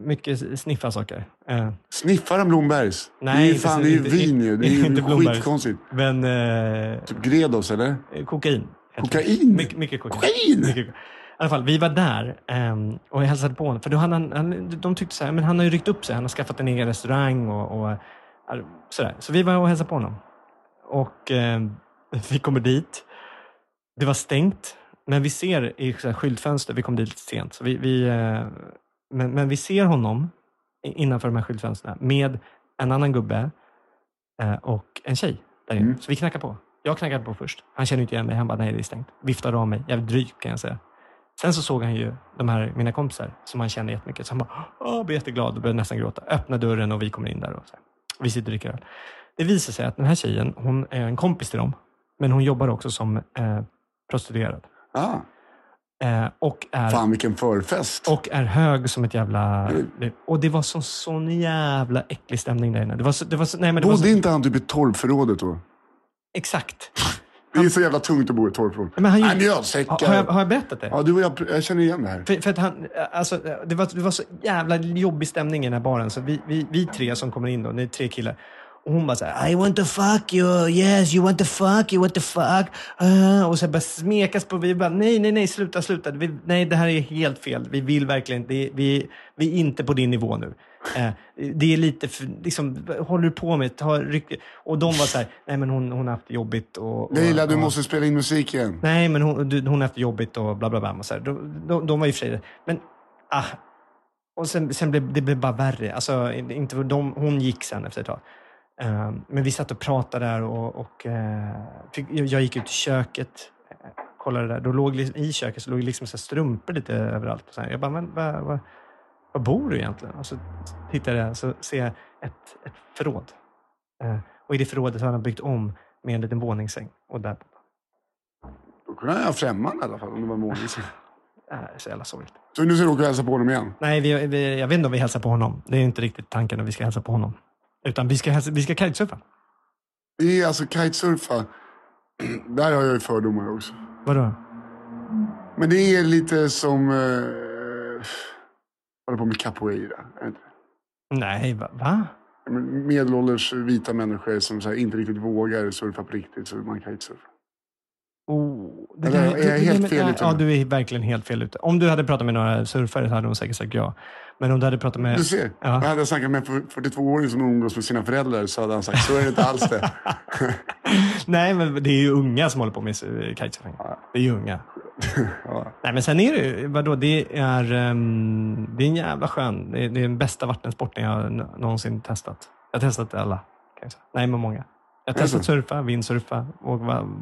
mycket sniffa saker. Eh, Sniffar han Blombergs? Nej, det är ju fan, det är ju inte- vin ju. Det är ju skitkonstigt. Men eh, Typ Gredos eller? kokain. Kokain? Mycket, mycket kokain. Kokain? Mycket, I alla fall, vi var där ehm, och jag hälsade på honom. För då hade han, han, de tyckte så här, men han har ju ryckt upp sig. Han har skaffat en egen restaurang och, och sådär. Så vi var och hälsade på honom. Och ehm, [laughs] vi kommer dit. Det var stängt, men vi ser i skyltfönster, vi kom dit lite sent, så vi, vi, eh, men, men vi ser honom innanför de här skyltfönstren med en annan gubbe eh, och en tjej där. Mm. Så vi knackar på. Jag knackade på först. Han kände inte igen mig. Han bara, nej det är stängt. Viftade av mig. Jävligt dryg kan jag säga. Sen så såg han ju de här, mina kompisar som han kände jättemycket. Så han bara, åh, blev jätteglad och började nästan gråta. Öppnar dörren och vi kommer in där. Och så här. Vi sitter och dricker öl. Det visar sig att den här tjejen, hon är en kompis till dem. Men hon jobbar också som eh, prostituerad. Ah, Eh, och, är, fan vilken förfest. och är hög som ett jävla... Mm. Och det var så, sån jävla äcklig stämning där inne. Det var så, det var så, nej, men det var Bodde så, inte han typ i torpförrådet då? Exakt. [laughs] Det är så jävla tungt att bo i ett torpförråd. Men han, Nej, har, jag, har jag berättat det? Ja, du och jag, jag känner igen det här. För, för att han, alltså, det, var, det var så jävla jobbig stämning i den här baren. Så vi, vi, vi tre som kommer in då, det är tre killar. Och hon bara så här, I want to fuck you, yes you want to fuck, you want to fuck. Uh, och så börjar smekas på, vi bara, nej, nej, nej, sluta, sluta. Vi, nej, det här är helt fel. Vi vill verkligen inte, det- vi, vi är inte på din nivå nu. Eh, det är lite, för, liksom, håller du på med? Ta, ryck. Och de var så här, nej men hon, hon har haft jobbigt. Och, och, Leila, du måste spela in musik igen. Nej, men hon, du, hon har haft jobbigt och bla bla bla. Och så här. De, de, de var i och för sig det. Men, ah. Och sen, sen blev det blev bara värre. Alltså, inte, de, hon gick sen efter ett tag. Eh, men vi satt och pratade där och, och eh, fick, jag gick ut i köket. eh, Kollade där. Då låg, I köket så låg liksom så strumpor lite överallt. Så här. Jag bara, men vad, vad, vad bor du egentligen? Och så tittar jag så ser jag ett, ett förråd. Eh, och i det förrådet har han byggt om med en liten våningssäng. Och där Då kunde han ha främmande i alla fall om det var målis. [laughs] äh, så jävla sorgligt. Så nu ska du åka och hälsa på honom igen? Nej, vi, vi, jag vet inte om vi hälsar på honom. Det är inte riktigt tanken att vi ska hälsa på honom. Utan vi ska, vi ska kitesurfa. Det är alltså kitesurfa. Där har jag ju fördomar också. Vadå? Men det är lite som... Eh, hålla på med capoeira. Nej, va? va? Medelålders vita människor som här, inte riktigt vågar surfa på riktigt, så man kitesurfar. Oh, det Eller är jag helt fel ute Ja, du är verkligen helt fel ute. Om du hade pratat med några surfare så hade de säkert sagt ja. Men om du hade pratat med... Du ser, Ja. jag hade snackat med en 42-åring som umgås med sina föräldrar så hade han sagt så är det inte alls det. [laughs] Nej, men det är ju unga som håller på med kitesurfing. Det är ju unga. [laughs] ja. Nej, men sen är det ju, vadå, det är, ehm, det är en jävla skön, det är, det är den bästa vattensporten jag någonsin testat. Jag har testat alla. Kan jag säga. Nej, men många. Jag har testat så? surfa, vindsurfa,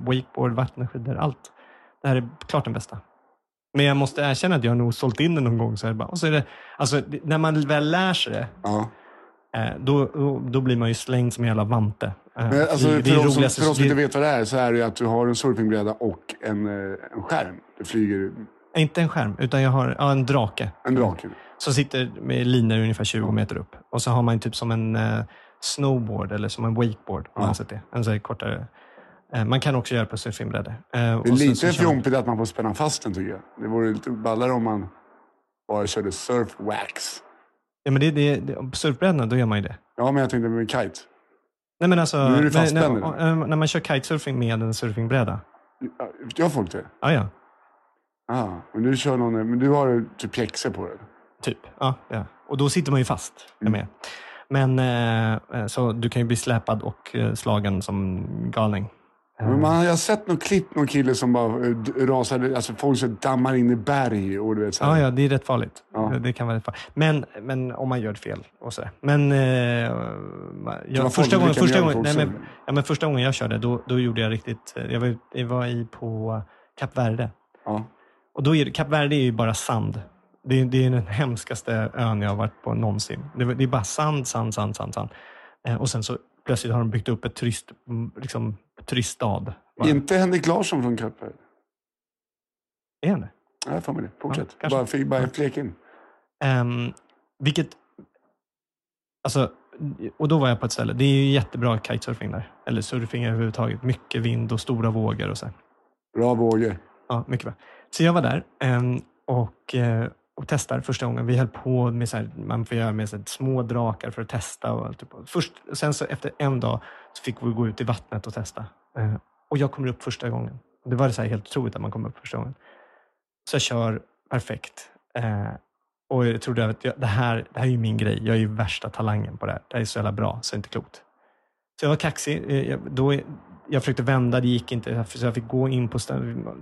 wakeboard, vattenskidor, allt. Det här är klart den bästa. Men jag måste erkänna att jag har nog sålt in den någon gång. Så bara, och så är det, alltså, när man väl lär sig det, Ja. eh, då, då, då blir man ju slängd som en jävla vante. Eh, Men alltså, det- det för, oss som, för oss som inte vet vad det är så är det ju att du har en surfingbräda och en, eh, en skärm. Du flyger Inte en skärm, utan jag har ja, en drake. en drake. som sitter med linor ungefär 20 meter upp. Och så har man typ som en snowboard eller som en wakeboard. Om man sett det. En så kortare. Eh, man kan också göra på surfingbrädor. Eh, Det är lite fjompigt att man får spänna fast den tycker jag. Det vore lite ballare om man bara körde surf wax. Ja, men det, det, det, på surfbrädorna, då gör man ju det. Ja, men jag tänkte med kite. Nej, men alltså, Nu är du fastspänd när, eh, när man kör kitesurfing med en surfingbräda. Gör folk det? Ja, ja. Ah, men du kör någon, men du har typ pjäxor på det. Typ. Ja, ja. Och då sitter man ju fast. är med. Men eh, eh, så du kan ju bli släpad och eh, slagen som galning. Men man, jag har sett någon klipp, någon kille som bara rasade, alltså folk som dammar in i berg och du vet så här. Ja, ja, det är rätt farligt. Ja. Det, kan vara rätt farligt. Men, men om man gör fel och så. Men, eh, jag, första, gången, första, gången, nej, men, ja, men första gången jag körde, då, då gjorde jag riktigt... Jag var, jag var i på Kap Verde. Ja. Och då är Kap Verde är ju bara sand. Det är, det är den hemskaste ön jag har varit på någonsin. Det, är bara sand, sand, sand, sand. sand. Eh, och sen så plötsligt har de byggt upp ett turist, liksom, turiststad. Bara. Inte Henrik Larsson från Kapper. Är det? Nej, får med det. Fortsätt. Ja, bara fick bara flek in. Um, vilket... Alltså, och då var jag på ett ställe. Det är ju jättebra kitesurfing där. Eller surfing överhuvudtaget. Mycket vind och stora vågor och så. Bra vågor. Ja, mycket bra. Så jag var där ehm, och, eh, och testar första gången. Vi höll på med så här, man får göra med så här, små drakar för att testa. Och allt. Typ Först, sen så efter en dag så fick vi gå ut i vattnet och testa. Eh, och jag kommer upp första gången. Det var så här helt otroligt att man kom upp första gången. Så jag kör perfekt. Eh, och jag trodde att jag, det, här, det här är ju min grej. Jag är ju värsta talangen på det här. Det här är så jävla bra så det är inte klokt. Så jag var kaxig. Eh, Jag, då, jag försökte vända, det gick inte. Så jag fick gå in på,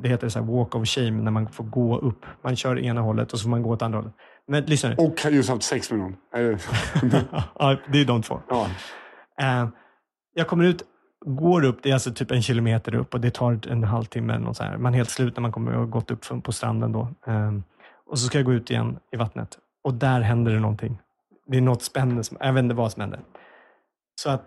det heter så här walk of shame, när man får gå upp. Man kör ena hållet och så får man gå åt andra hållet. Men lyssna nu. Och just haft sex med någon. [laughs] Ja, det är de två. ja. Eh, jag kommer ut, går upp, det är alltså typ en kilometer upp och det tar en halvtimme. Eller något så här. Man är helt slut när man kommer och har gått upp på stranden. Då. Eh, och så ska jag gå ut igen i vattnet och där händer det någonting. Det är något spännande, som, jag vet inte vad som händer. Så att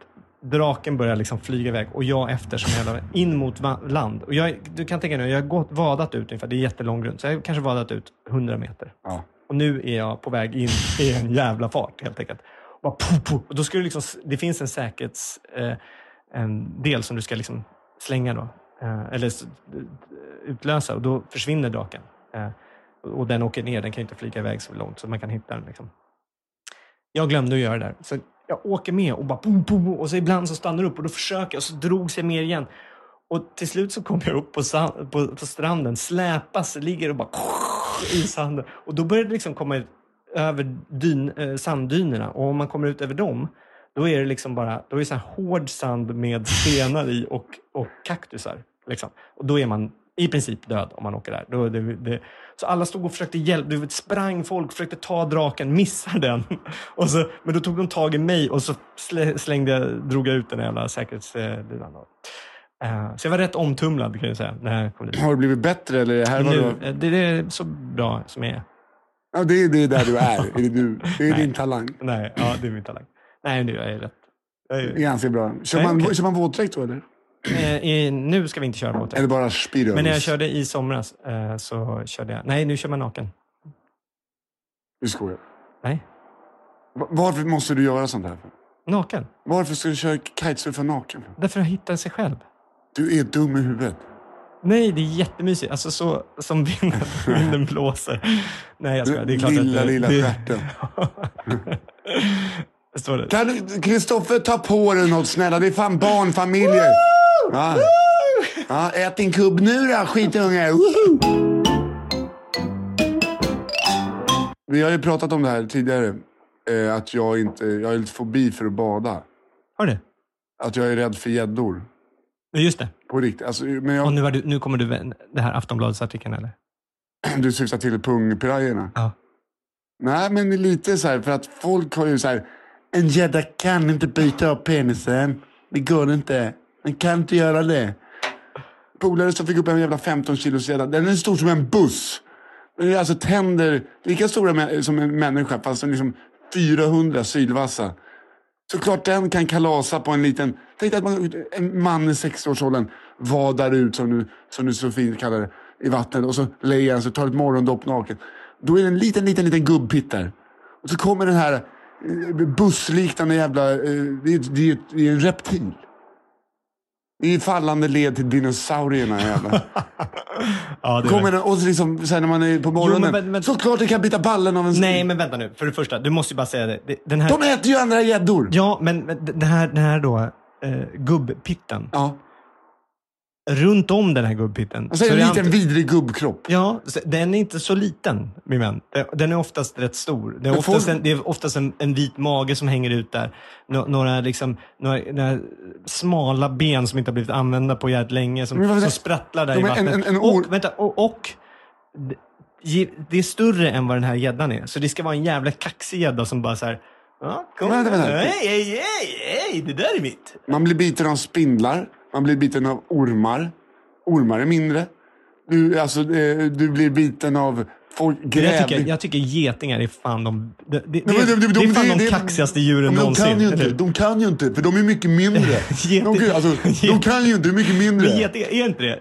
draken börjar liksom flyga iväg och jag efter som jävla in mot land. Och jag, du kan tänka dig, jag har gått, vadat ut ungefär, det är jättelång grund, så jag har kanske vadat ut 100 meter. Ja. Och nu är jag på väg in [laughs] i en jävla fart helt enkelt. Och, bara, puh, puh. och då ska du liksom, det finns en säkerhets eh, som du ska liksom slänga då. Eh, eller utlösa och då försvinner draken. Eh, och och den åker ner, den kan ju inte flyga iväg så långt så man kan hitta den. Liksom. Jag glömde att göra det där. Så jag åker med och bara boom, boom, och så ibland så stannar det upp och då försöker jag och så drogs jag mer igen. Och till slut så kom jag upp på, sand, på, på stranden, släpas, ligger och bara i sanden. Och då börjar det liksom komma över dyn, eh, sanddynerna och om man kommer ut över dem då är det liksom bara då är det så här hård sand med stenar i och, och kaktusar. Liksom. Och då är man i princip död om man åker där. Då, det, det, så alla stod och försökte hjälpa. Du vet, sprang folk, försökte ta draken, missar den. [laughs] Och så, men då tog de tag i mig och så slä- slängde jag, drog jag ut den jävla säkerhetslinan. Uh, så jag var rätt omtumlad kan jag säga. När jag kom dit. Har det blivit bättre eller det här var Nu, du... eh, det är så bra som jag är. Ja, det är det är där du är. [laughs] är det, du, det är Nej. din talang. Nej, ja, det är min talang. Nej, nu är jag rätt. Jag är, Ganska bra. Kör Nej, man, okej. kör man våtdräkt då eller? Eh, i, nu ska vi inte köra båt. Eller bara Spiros? Men när jag körde i somras eh, så körde jag... Nej, nu kör man naken. Du skojar. Nej, Va- Varför måste du göra sånt här? För? naken. Varför ska du köra kitesurfa naken? För? Därför att hitta sig själv. Du är dum i huvudet. Nej, det är jättemysigt. Alltså så som vinden, [laughs] vinden blåser. Nej, jag skojar. Det är klart Lilla, att... lilla det, stjärten. [laughs] [laughs] det står det. Kan du, Kristoffer, ta på dig något snälla. Det är fan barnfamiljer. Ja. Ja, ät din kubb nu då, skitunge. Vi har ju pratat om det här tidigare. Eh, att jag inte, jag har lite fobi för att bada. Har du? Att jag är rädd för gäddor. Ja, Just det. På riktigt. Alltså, men Och jag, nu, var du, nu kommer du... Det här Aftonbladets-artikeln, eller? du syftar till pungpirajerna? Ja. Nej, men det lite så här, för att folk har ju så här. En gädda kan inte byta av penisen. Det går inte. Den kan inte göra det. Polare som fick upp en jävla 15 kilos gädda. Den är stor som en buss. Den är alltså tänder lika stora som en människa fast den är liksom 400 sylvassa. Såklart den kan kalasa på en liten... Tänk dig att man, en man i 60-årsåldern vadar ut, som du, som du så fint kallar det, i vattnet och så lägger han sig och tar ett morgondopp naken. Då är det en liten, liten, liten gubbpitt där. Och så kommer den här bussliknande jävla... eh, Det är, det är, det är en reptil. Är fallande led till dinosaurierna jävla. [laughs] ja det Kommer den, och så liksom, sen när man är på morgonen. men- men- Såklart det kan bita ballen av en Nej, men vänta nu. För det första, du måste ju bara säga det. den här, De äter ju andra gäddor. Ja, men men den här, den här då, eh, gubbpitten. Ja. Runt om den här gubbpitten. Och så en liten vidrig gubbkropp. Ja, den är inte så liten, min vän. Den är oftast rätt stor. Det är oftast, en, det är oftast en, en vit mage som hänger ut där. Nå, några, liksom, några, några smala ben som inte har blivit använda på jävligt länge, som, som sprattlar där Ja, i vattnet. en- en och, or- vänta, och, och det är större än vad den här gäddan är. Så det ska vara en jävla kaxig gädda som bara så här. Ja, kom. Vänta, vänta. Hej, hej, hej, hej, det där är mitt. Man blir biten av spindlar. Man blir biten av ormar. Ormar är mindre. Du, alltså, eh, du blir biten av folk, Jag tycker, jag tycker getingar är fan de... Det, det, Nej, men det, är fan de kaxigaste djuren de någonsin. Kan ju inte, hur? de kan ju inte, för de är mycket mindre. De, kan, alltså, de kan ju inte, de är mycket mindre. Men getingar, är inte det?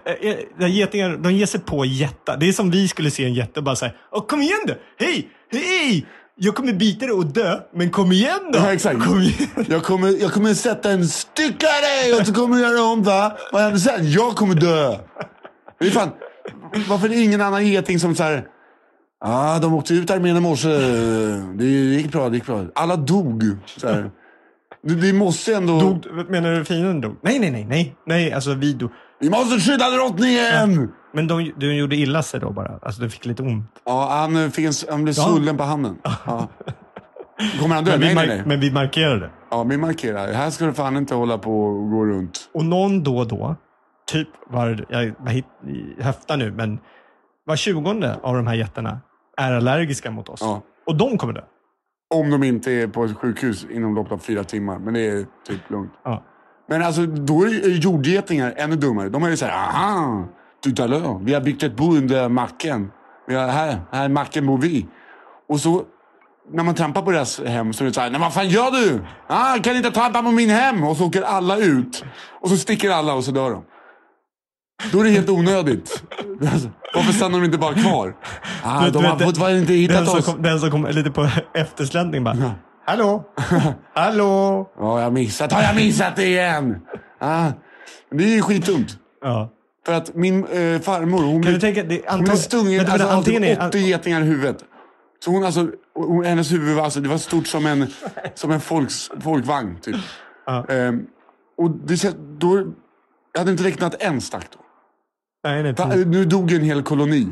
Är- Getingar, de ger sig på jättar. Det är som vi skulle se en jätte och bara säga kom igen då! Hej! Hej! Jag kommer bita dig och dö, men kom igen då! Ja, exakt. Kom igen. Jag kommer, jag kommer sätta en styckare och så kommer jag göra om va? Vad händer sen? Jag kommer dö. Det är fan, varför är det ingen annan geting som så här... Ja, ah, de åkte ut armén i morse. Det gick bra, det gick bra. Alla dog. Så här. Det, det måste ändå... Dog, menar du fienden dog? Nej, nej, nej, nej. Nej, alltså vi dog. Vi måste skydda drottningen! Men de, de gjorde illa sig då bara? Alltså du fick lite ont? Ja, han, fick en, han blev Ja. svullen på handen. [laughs] Ja. Kommer han dö? Men vi, Nej, nej, nej. men vi markerade. Ja, vi markerar. Här ska du fan inte hålla på och gå runt. Och någon då och då, typ var, jag, jag höftar nu, men var tjugonde av de här jättarna är allergiska mot oss. Ja. Och de kommer dö. Om de inte är på ett sjukhus inom loppet av fyra timmar. Men det är typ lugnt. Ja. Men alltså, då är jordgetingar ännu dummare. De är ju såhär, aha, tout à l'heure. Vi har byggt ett bo under macken. Vi har, här, här i macken bor vi. Och så, när man trampar på deras hem så är det såhär, nej vad fan gör du? Ah, kan inte trampa på min hem? Och så åker alla ut. Och så sticker alla och så dör de. Då är det helt onödigt. [laughs] Varför stannar de inte bara kvar? Ah, Du- de har vet, inte Den hittat som, oss. kom, den som kom lite på eftersläntning bara, hallå, [laughs] hallå. Ja, jag har missat. Har jag missat det igen? Ah, det är ju skitdumt. Ja. För att min eh, farmor, hon Kan blev, du tänka, det, hon stungen vänta, alltså, av typ antingen är, 80 getingar i huvudet. Så hon alltså, och hennes huvud var, alltså, det var stort som en, [laughs] som en folks, folkvagn. Typ. Ja. Ehm, och det, då, jag hade inte räknat en stack då. Nej, nej, Va, Nu dog en hel koloni.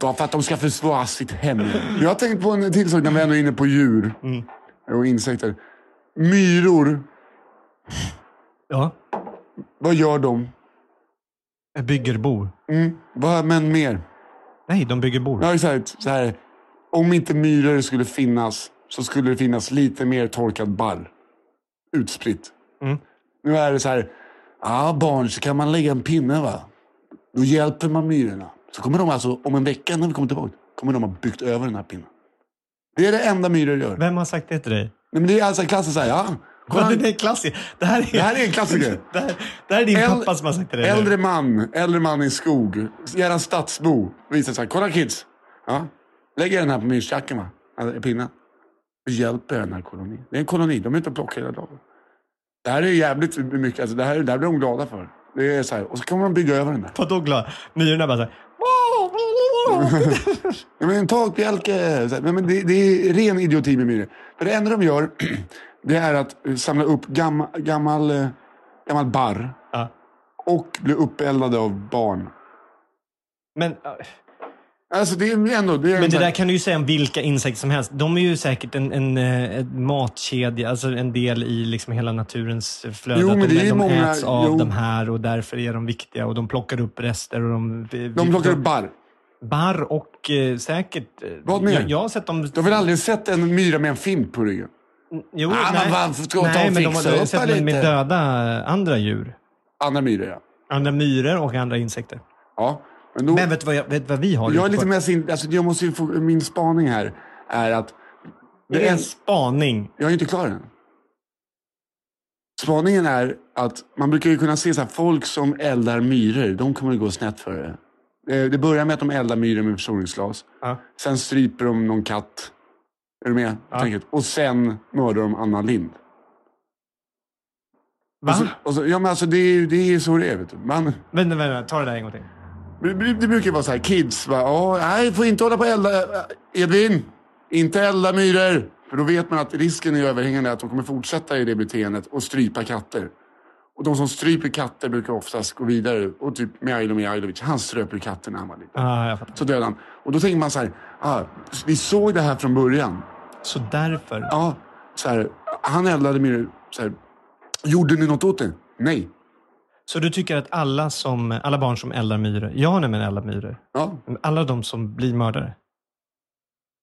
Bara för att de ska försvara sitt hem. Jag har tänkt på en till sak när vi ändå är inne på djur och insekter. Myror, Ja. vad gör de? Bygger bo. Mm, vad, men mer? Nej, de bygger bo. Ja, exakt. Så här, om inte myror skulle finnas så skulle det finnas lite mer torkad barr. Utspritt. Mm. Nu är det så här. Ja, barn, så kan man lägga en pinne va. Då hjälper man myrorna. Så kommer de alltså, om en vecka när vi kommer tillbaka, kommer de ha byggt över den här pinnen. Det är det enda myror gör. Vem har sagt det till dig? Nej, men det är alltså klassiskt så här, ja. Kolla, det är klassiskt. Det här är, Det här är en klassiker. [laughs] det, här, det här är din Äl- pappa som har sagt det. Äldre man, äldre man i skog, gärna stadsbo, visar sig. Kolla kids! Ja. Lägger den här på myrstacken va? Pinnen. Hjälper den här kolonin. Det är en koloni, de är ute och plockar hela dagen. Det här är jävligt mycket, alltså, det, här, det här blir de glada för. Det är så här, och så kommer de bygga över den där. Vadå glad? Myrorna bara så här. [laughs] Men en här, Men det, det är ren idioti med myror. För det enda de gör, [clears throat] det är att eh, samla upp gammal, gammal, eh, gammal barr. Ja. Och bli uppeldade av barn. Men, Alltså det är ändå... Det är men en det där kan du ju säga om vilka insekter som helst. De är ju säkert en, en, eh, en matkedja, alltså en del i liksom hela naturens flöde. Jo, men de, det är ju de många- äts av jo. de här och därför är de viktiga. Och de plockar upp rester. Och de, De plockar upp barr. barr och eh, säkert... eh, Vad mer? Jag, jag har sett dem... Du har väl aldrig sett en myra med en fimp på ryggen? Jo, Ah, ska jag ta nej, men de upp sett dem med lite? döda andra djur. Andra myror, ja. Andra myror och andra insekter. ja. Men då, Men vet du vad, jag, vet vad vi har? jag är lite mer sin, alltså jag måste få, min spaning här är att... Det är en spaning. Jag är inte klar än. Spaningen är att man brukar ju kunna se så här, folk som eldar myror, de kommer att gå snett för det. Eh, Det börjar med att de eldar myror med förstoringsglas. Ja. Sen stryper de någon katt. Är du med? Ja. Tänket. Och sen mördar de Anna Lind. Va? Och så, och så, ja, men alltså, det, är, det är så det är. Vet du. Man, Vänta, vänta, ta det där en gång till. det, det brukar vara så här, kids bara, "Ja, nej, får inte hålla på elda. Edvin, inte elda myror. För då vet man att risken är överhängande att de kommer fortsätta i det beteendet och strypa katter. Och de som stryper katter brukar oftast gå vidare. Och typ Mihajlo Mihailovic, han ströp ju katter när han var liten. Ah. Så dödade han. Och då tänker man så här, ah, vi såg det här från början. Så därför. Ja, så här, han eldade myror. Så här, Gjorde ni något åt det? Nej. Så du tycker att alla, som, alla barn som eldar myror, jag har nämligen eldat myror, Ja. Alla de som blir mördare.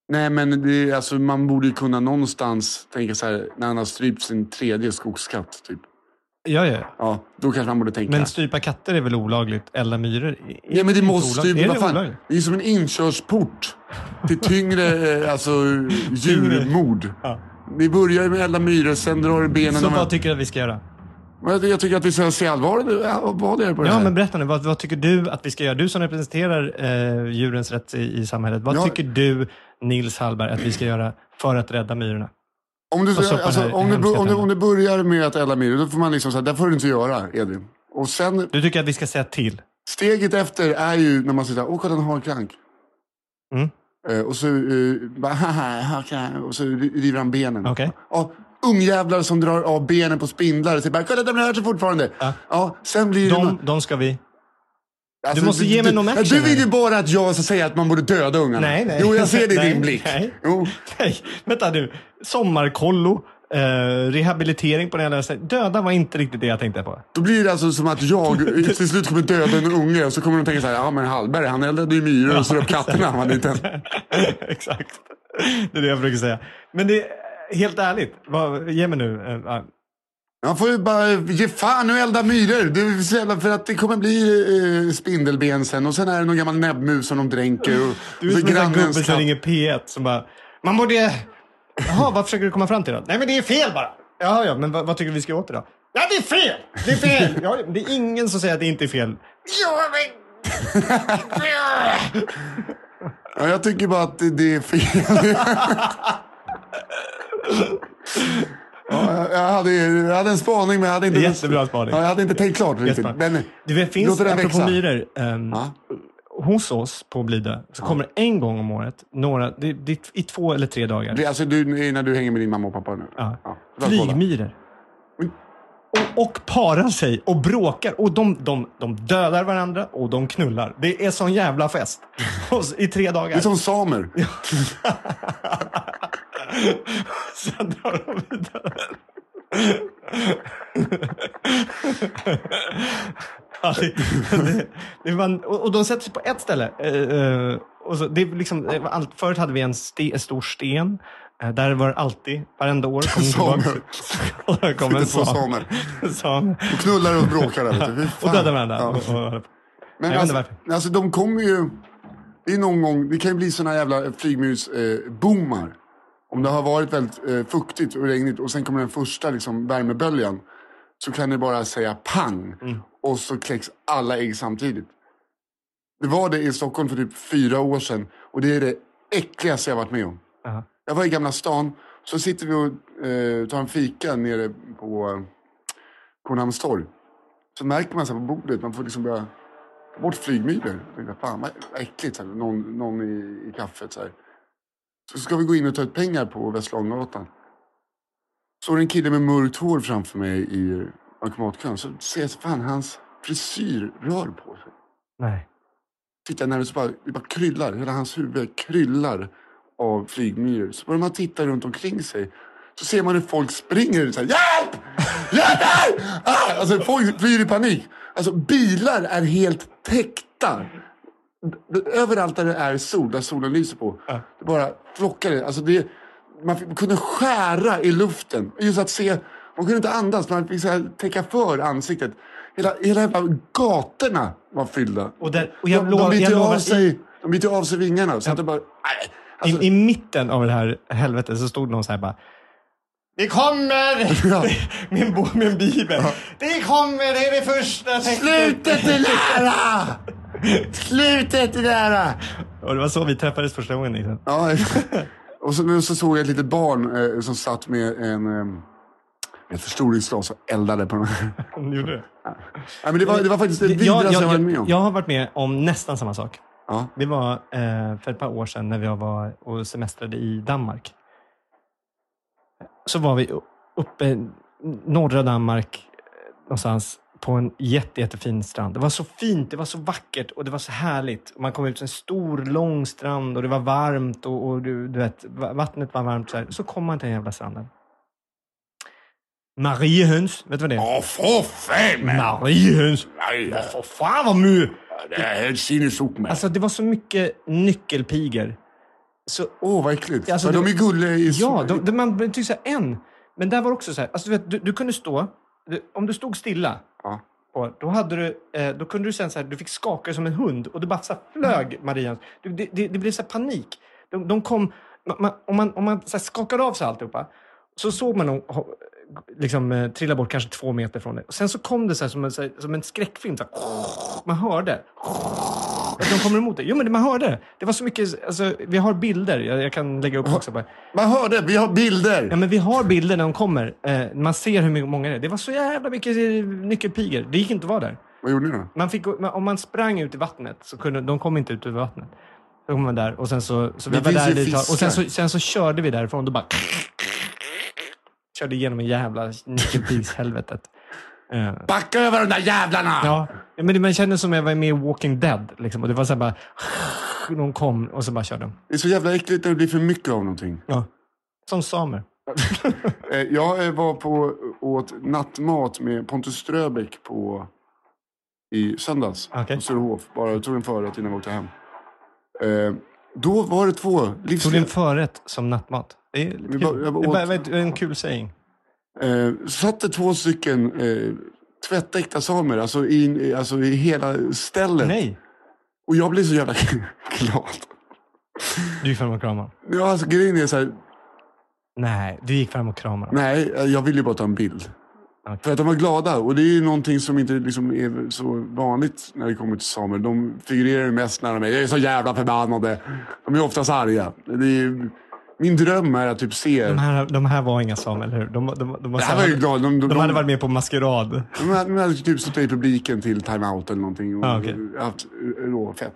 Nej, men det, alltså, man borde ju kunna någonstans tänka så här, när han har strypt sin tredje skogskatt. Typ. Ja, ja. Ja, då kanske man borde tänka. Men strypa katter är väl olagligt? Elda myror? ja, men det måste ju... Är det fan, det är som en inkörsport till tyngre [laughs] eh, alltså, djurmord. Ja. Vi börjar ju med elda myror, sen drar du benen Så vad tycker du att vi ska göra? Jag tycker att vi ska se allvaret vad det är på det Ja, här. men berätta nu. Vad, vad tycker du att vi ska göra? Du som representerar eh, djurens rätt i, i samhället. Vad Ja. tycker du, Nils Hallberg, att vi ska göra för att rädda myrorna? Om du, alltså, om, du, om, du, om du börjar med att elda myror, då får man liksom säga, det får du inte göra, Edvin. Och sen, Du tycker att vi ska säga till? steget efter är ju när man säger, åh kolla en harkrank. Mm. Eh, och så uh, bara, haha. Och så river han benen. Okej. Ja, ungjävlar som drar av benen på spindlar och säger bara, kolla de rör sig fortfarande. Ja. Sen blir. De, de ska vi... Alltså, Du måste ge mig någon action Du vill ju bara att jag ska säga att man borde döda ungarna. Nej, nej. Jo, jag ser det i din blick. nej. Jo. Nej, vänta nu. Sommarkollo, eh, rehabilitering på den här stället. Döda var inte riktigt det jag tänkte på. Då blir det alltså som att jag [laughs] till slut kommer döda en unge och så kommer de tänka så här, ja men Hallberg han eldade ju myror och ströp katterna när han var liten. [laughs] Exakt. Det är det jag försöker säga. Men det är helt ärligt. Vad, ge mig nu. ja. Man får ju bara ge fan och elda myror. Det är så jävla för att det kommer bli eh, spindelben sen och sen är det någon gammal näbbmus som de dränker. Och, Du är som en sån här gubbe som ringer P1 som bara, man borde... Jaha, vad försöker du komma fram till då? Nej men det är fel bara. Ja, ja, men vad, vad tycker du vi ska göra åt det då? Ja, det är fel! Det är fel! [laughs] Ja, det är ingen som säger att det inte är fel. Ja, men... Ja, jag tycker bara att det, det är fel. [laughs] [laughs] ja, jag, hade, jag hade en spaning men jag hade inte... Jättebra spaning. Ja, jag hade inte tänkt klart riktigt. Jättebra. Men, Du vet, finns, den apropå växa. myror, ehm, Ja. hos oss på Blidö så kommer det en gång om året, några, det, det, i två eller tre dagar, Det alltså du, när du hänger med din mamma och pappa nu? ja, Ja, flygmyror. Och, och parar sig och bråkar. Och de, de, de dödar varandra och de knullar. Det är sån jävla fest. [laughs] I tre dagar. Det är som samer. [laughs] Sen drar de vidare. [laughs] ja, det, det, det var, och, de sätter sig på ett ställe. Eh, eh, och så, det är liksom, allt, förut hade vi en, ste, en stor sten. Eh, där var det alltid, varenda år, kom Samer. Det kom en sam. samer. Sam. Och knullar och bråkar där. Och dödar varandra. Ja. Och, och, Men alltså, alltså de kommer ju... Det är någon gång, det kan ju bli såna jävla flygmursboomar. Eh. Om det har varit väldigt eh, fuktigt och regnigt och sen kommer den första liksom, värmeböljan. Så kan det bara säga pang. Mm. Och så kläcks alla ägg samtidigt. Det var det i Stockholm för typ fyra år sedan. Och det är det äckligaste jag varit med om. Aha. Jag var i Gamla stan. Så sitter vi och eh, tar en fika nere på, eh, på Norrmalmstorg. Så märker man så på bordet, man får liksom börja ta bort flygmyror. Jag Fan vad äckligt, så här, någon, någon i, i kaffet. Så, här. så ska vi gå in och ta ut pengar på Västra Långgatan. Så är det en kille med mörkt hår framför mig i automatkön. Så ser jag, fan hans frisyr rör på sig. nej. Tittar närmare så bara, det bara kryllar. Hela hans huvud kryllar av flygmyror. Så börjar man titta runt omkring sig. Så ser man hur folk springer. Så här, Hjälp! Hjälp! Ah! Alltså folk flyr i panik. Alltså bilar är helt täckta. Överallt där det är sol, där solen lyser på. Det bara flockar. Alltså det. Man kunde skära i luften. Just att se. Man kunde inte andas. Man fick så här, täcka för ansiktet. Hela, hela gatorna var fyllda. Och, där, och jag de, de biter av sig, de biter ju av sig vingarna. Så att det bara... Nej, alltså, I, I mitten av det här helvetet så stod någon så här bara Det kommer! [laughs] Ja. bo- med en bibel. Det kommer, det är det första tecknet. Slutet är nära! [laughs] Slutet är nära! Och det var så vi träffades första gången. Liksom. Ja, [laughs] och så, så såg jag ett litet barn eh, som satt med en... Eh, ett förstoringsglas och eldade på den. Hon gjorde det. Nej, men det, var, det var faktiskt det jag, vidrigaste jag, jag, varit med jag, om. jag har varit med om nästan samma sak. Ja. Det var eh, för ett par år sedan när vi var och semestrade i Danmark. Så var vi uppe i norra Danmark eh, någonstans på en jätte, jättefin strand. Det var så fint, det var så vackert och det var så härligt. Man kom ut till en stor, lång strand och det var varmt och, och du, du vet, va- vattnet var varmt. Så, här. så kom man till den jävla stranden. Mariehöns, vet du vad det är? Åh, för fan! Mariehöns! Nej, För fan vad my! Det är helt sinnessjukt med. Alltså det var så mycket nyckelpigor. Så, Åh, vad äckligt. Alltså, men det- de är gulliga i... ja, de, de, man tycker så här, en. Men där var också så här, alltså du, vet, du, du kunde stå, du, om du stod stilla, Ja. och då, hade du, eh, då kunde du sen så här, du fick skaka som en hund och det bara så flög Marians. Det, det, det, det blev så panik. De, de kom, man, man, om man, om man så skakade av sig alltihopa, så såg man dem liksom, eh, trilla bort kanske två meter från det. Och sen så kom det så som, en, så här, som en skräckfilm. Så här, man hörde. Att de kommer emot det. Jo, men man hörde det. Var så mycket, alltså, vi har bilder, jag, jag kan lägga upp också. Bara. Man hörde, vi har bilder! Ja, men vi har bilder när de kommer. Eh, man ser hur många det är. Det var så jävla mycket eh, nyckelpigor. Det gick inte att vara där. Vad gjorde ni då? Man fick, om man sprang ut i vattnet så kunde de kom inte ut ur vattnet. Så kom man där och sen så, så vi Det var där tag. Och sen så, sen så körde vi därifrån. Då bara körde igenom en jävla nyckelpigshelvetet. Eh, [laughs] Backa över de där jävlarna! ja, men det, man kände som jag var med i Walking Dead. Liksom, och det var så här bara... De kom och så bara körde de. Det är så jävla äckligt när det blir för mycket av någonting. Ja. Som samer. [laughs] Eh, Jag eh, var på åt nattmat med Pontus Ströbeck på, i söndags. Okej. På Sturehof. Bara jag tog en förrätt innan vi åkte hem. Eh, Då var det två Tog din livsmedel. förrätt som nattmat. Det är lite Vi bara- kul. jag bara Det är bara- åt- du, en kul saying. Eh, satt det två stycken eh, tvättäkta samer, alltså i, alltså i hela stället. Nej, Och jag blev så jävla [laughs] glad. du gick fram och kramade. Ja, alltså grejen är så här, Nej, du gick fram och kramade. nej, jag ville ju bara ta en bild. Okej. För att de var glada. Och det är ju någonting som inte liksom är så vanligt när det kommer till samer. De figurerar ju mest när de är, jag är så jävla förbannade. De är oftast arga. Det är, min dröm är att typ se... De här, de här var inga samer, eller hur? De, de, de, Det här var ju glad. De, de, de hade de, varit med på maskerad. de hade, de hade typ suttit i publiken till time-out eller någonting. Och Ah, okej. haft eh, då, fett.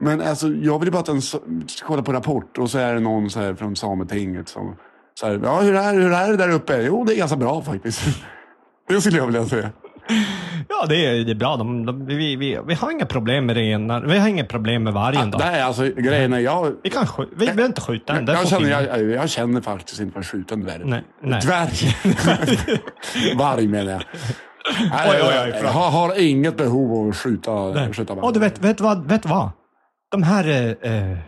Men alltså, jag vill ju bara att den kolla på Rapport och så är det någon så här från Sametinget som så här, ja hur är, hur är det där uppe? Jo, det är ganska bra faktiskt. Det skulle jag vilja säga. Ja, det är, det är bra. De, de, vi, vi, vi har inga problem med renar. Vi har inga problem med vargen. Då. Nej, alltså grejen är, jag, Vi, kan skj- vi behöver inte skjuta den. Jag, får känner, jag, jag känner faktiskt inte för att skjuta en dvärg. Nej, nej. Dvärg. [laughs] Varg menar jag. Nej, Oj, oj, oj, jag, jag har, har inget behov av att skjuta, Nej. skjuta varg. Och du vet, vet, vad, vet vad? De här, eh, eh,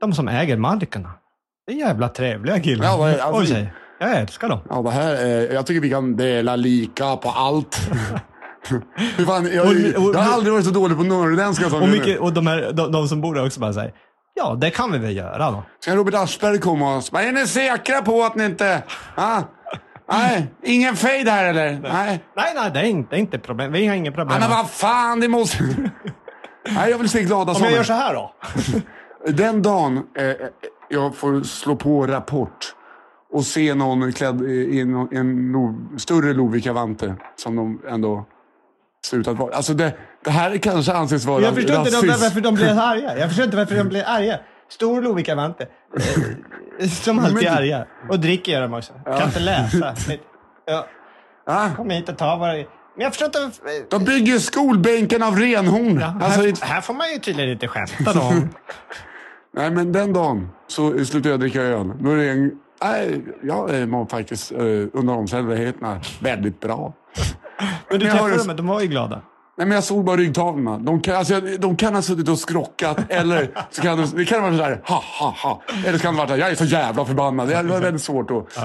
de som äger markerna. Det är jävla trevliga killar. Ja, alltså- Oj. Jag älskar dem. Ja, det här, eh, jag tycker vi kan dela lika på allt. [laughs] Fan, jag, Och- och- jag har aldrig varit så dålig på norrländska som Och, mycket, och de, här, de, de som bor där också bara säger Ja, det kan vi väl göra då. Ska Robert Aschberg komma och säga, är ni säkra på att ni inte... Ah, nej, ingen fade här eller? Nej. Nej, nej, det är inte, det är inte problem. Vi har inga problem. men vad fan, det måste... [laughs] nej, jag vill se glada Om jag gör så här då? [laughs] Den dagen eh, jag får slå på Rapport och se någon klädd i en, en lo, större Lovikka-vante som de ändå ser ut att vara. Alltså det, det här kanske anses vara Jag förstår inte rasism. de, varför de blir arga. Jag förstår inte varför de blir arga. Stor Lovikka-vante. Eh, [laughs] Som alltid är arga. Och dricker gör de också. Kan inte läsa. Ja, Ah, kom hit och ta vad. Men jag förstår inte... de bygger skolbänken av renhorn. Ja, alltså, här, it- här får man ju tydligen inte skämta då. [laughs] nej, men den dagen så slutar jag dricka öl. Då är det en, nej, jag eh, mår faktiskt eh, under omständigheterna väldigt bra. Men du träffade dem, de var ju glada. Nej, men jag såg bara ryggtavlorna. De kan, alltså, de kan ha suttit och skrockat eller så kan de, det kan vara sådär ha ha ha. Eller så kan det vara såhär, jag är så jävla förbannad. Det var väldigt svårt att...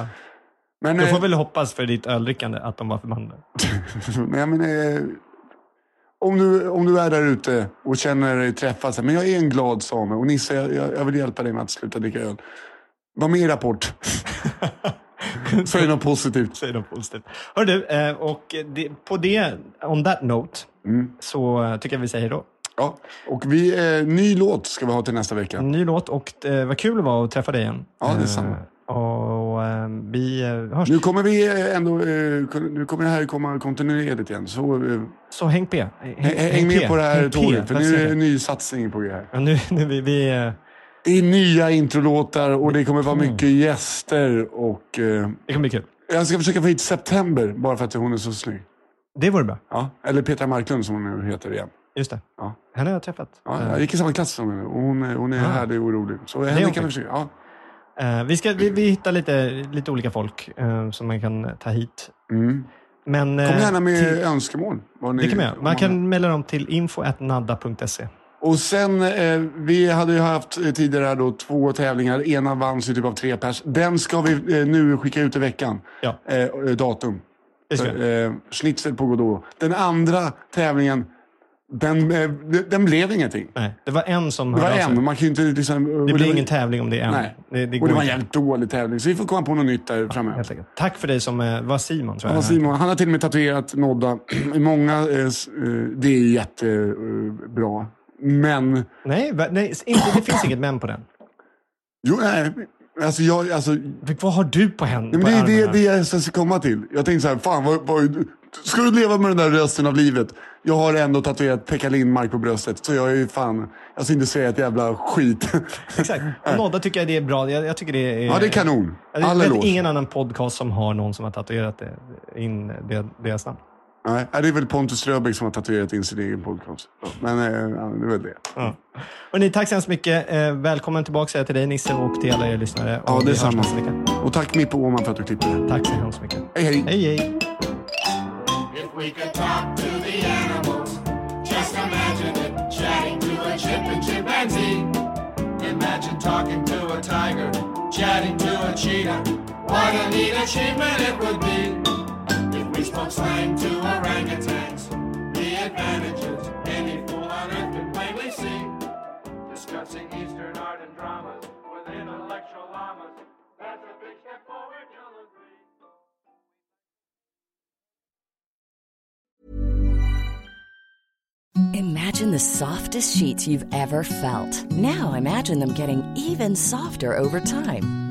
Men, Du eh, får väl hoppas för ditt öldrickande att de var förbannade. [laughs] nej, men eh, om, du, om du är där ute och känner dig träffad, men jag är en glad same och Nisse, jag, jag jag vill hjälpa dig med att sluta dricka öl. Var med i Rapport. [laughs] Säg något positivt. Säg något positivt. Hör du, eh, och på det, on that note, Mm. så tycker jag vi säger då. Ja, och vi, eh, ny låt ska vi ha till nästa vecka. Ny låt och eh, vad kul det var att träffa dig igen. Ja, det är Eh. Och eh, vi eh, hörs. Nu kommer vi eh, ändå, nu kommer det här komma kontinuerligt igen. Så Så häng på. Häng, häng, häng med på det här tåget, för nu är det det. en ny satsning på det här. Ja, nu, nu vi, vi, är nya introlåtar och det kommer vara Mm. mycket gäster och eh, det kommer bli kul. jag ska försöka få hit September bara för att hon är så snygg. Det vore bra. Ja, eller Petra Marklund som hon nu heter igen. Just det. Ja. Henne har jag träffat. Ja, jag gick i samma klass som henne hon, är- hon är Ah. härlig och rolig. Så henne kan vi försöka. Ja. eh, vi, ska, vi, vi hittar lite, lite olika folk eh, som man kan ta hit. Mm. Men, Kom eh, gärna med till- önskemål. ni- Det kan man göra. Man kan mejla dem till info.nadda.se. Och sen, eh, vi hade ju haft eh, tidigare här då två tävlingar. Ena vanns ju typ av tre pers. Den ska vi eh, nu skicka ut i veckan. Ja. Eh, eh, datum. Eh, schnitzel på Godot. Den andra tävlingen, den, eh, den blev ingenting. Nej, det var en som Det var en, man kan ju inte liksom... Det blir var- ingen tävling om det är en. Nej. Det, det Och det var en jävligt dålig tävling, så vi får komma på något nytt där framöver. Helt enkelt. Tack för dig som var Simon. Tror Ja, jag. Simon, han har till och med tatuerat Nodda. [clears throat] Många, det är jättebra. Men, Nej, nej inte, det finns inget men på den. jo, nej, alltså jag, alltså, Vad har du på på det är det, det jag ska komma till. Jag tänkte så här, fan vad, vad, ska du leva med den där resten av livet? Jag har ändå tatuerat Pekka Lindmark på bröstet, så jag är ju fan, jag ska inte säga ett jävla skit. [laughs] Exakt. Och Nodda tycker jag det är bra. Jag, jag tycker det är... ja, det är kanon. Jag vet ingen annan podcast som har någon som har tatuerat det, in det, deras namn. Nej, det är väl Pontus Ströbeck som har tatuerat in sin egen podcast. Men eh, ja, det är väl det. Ja. Och ni, tack så hemskt mycket. Eh, välkommen tillbaka säger jag till dig Nisse och till alla er lyssnare. Ja, Och det vi är hörs samma. nästa vecka. Och tack Mippo Åhman för att du klippte det. Tack så hemskt mycket. Hej hej! Hej, hej. If we could talk to the animals, just imagine it. Chatting to a chip and chimpanzee. Imagine talking to a tiger, chatting to a cheetah. What a neat achievement it would be slang to orangutans. The advantages any fool on earth could plainly see. Discussing Eastern art and dramas with intellectual llamas. That's a big step forward, you'll agree. Imagine the softest sheets you've ever felt. Now imagine them getting even softer over time.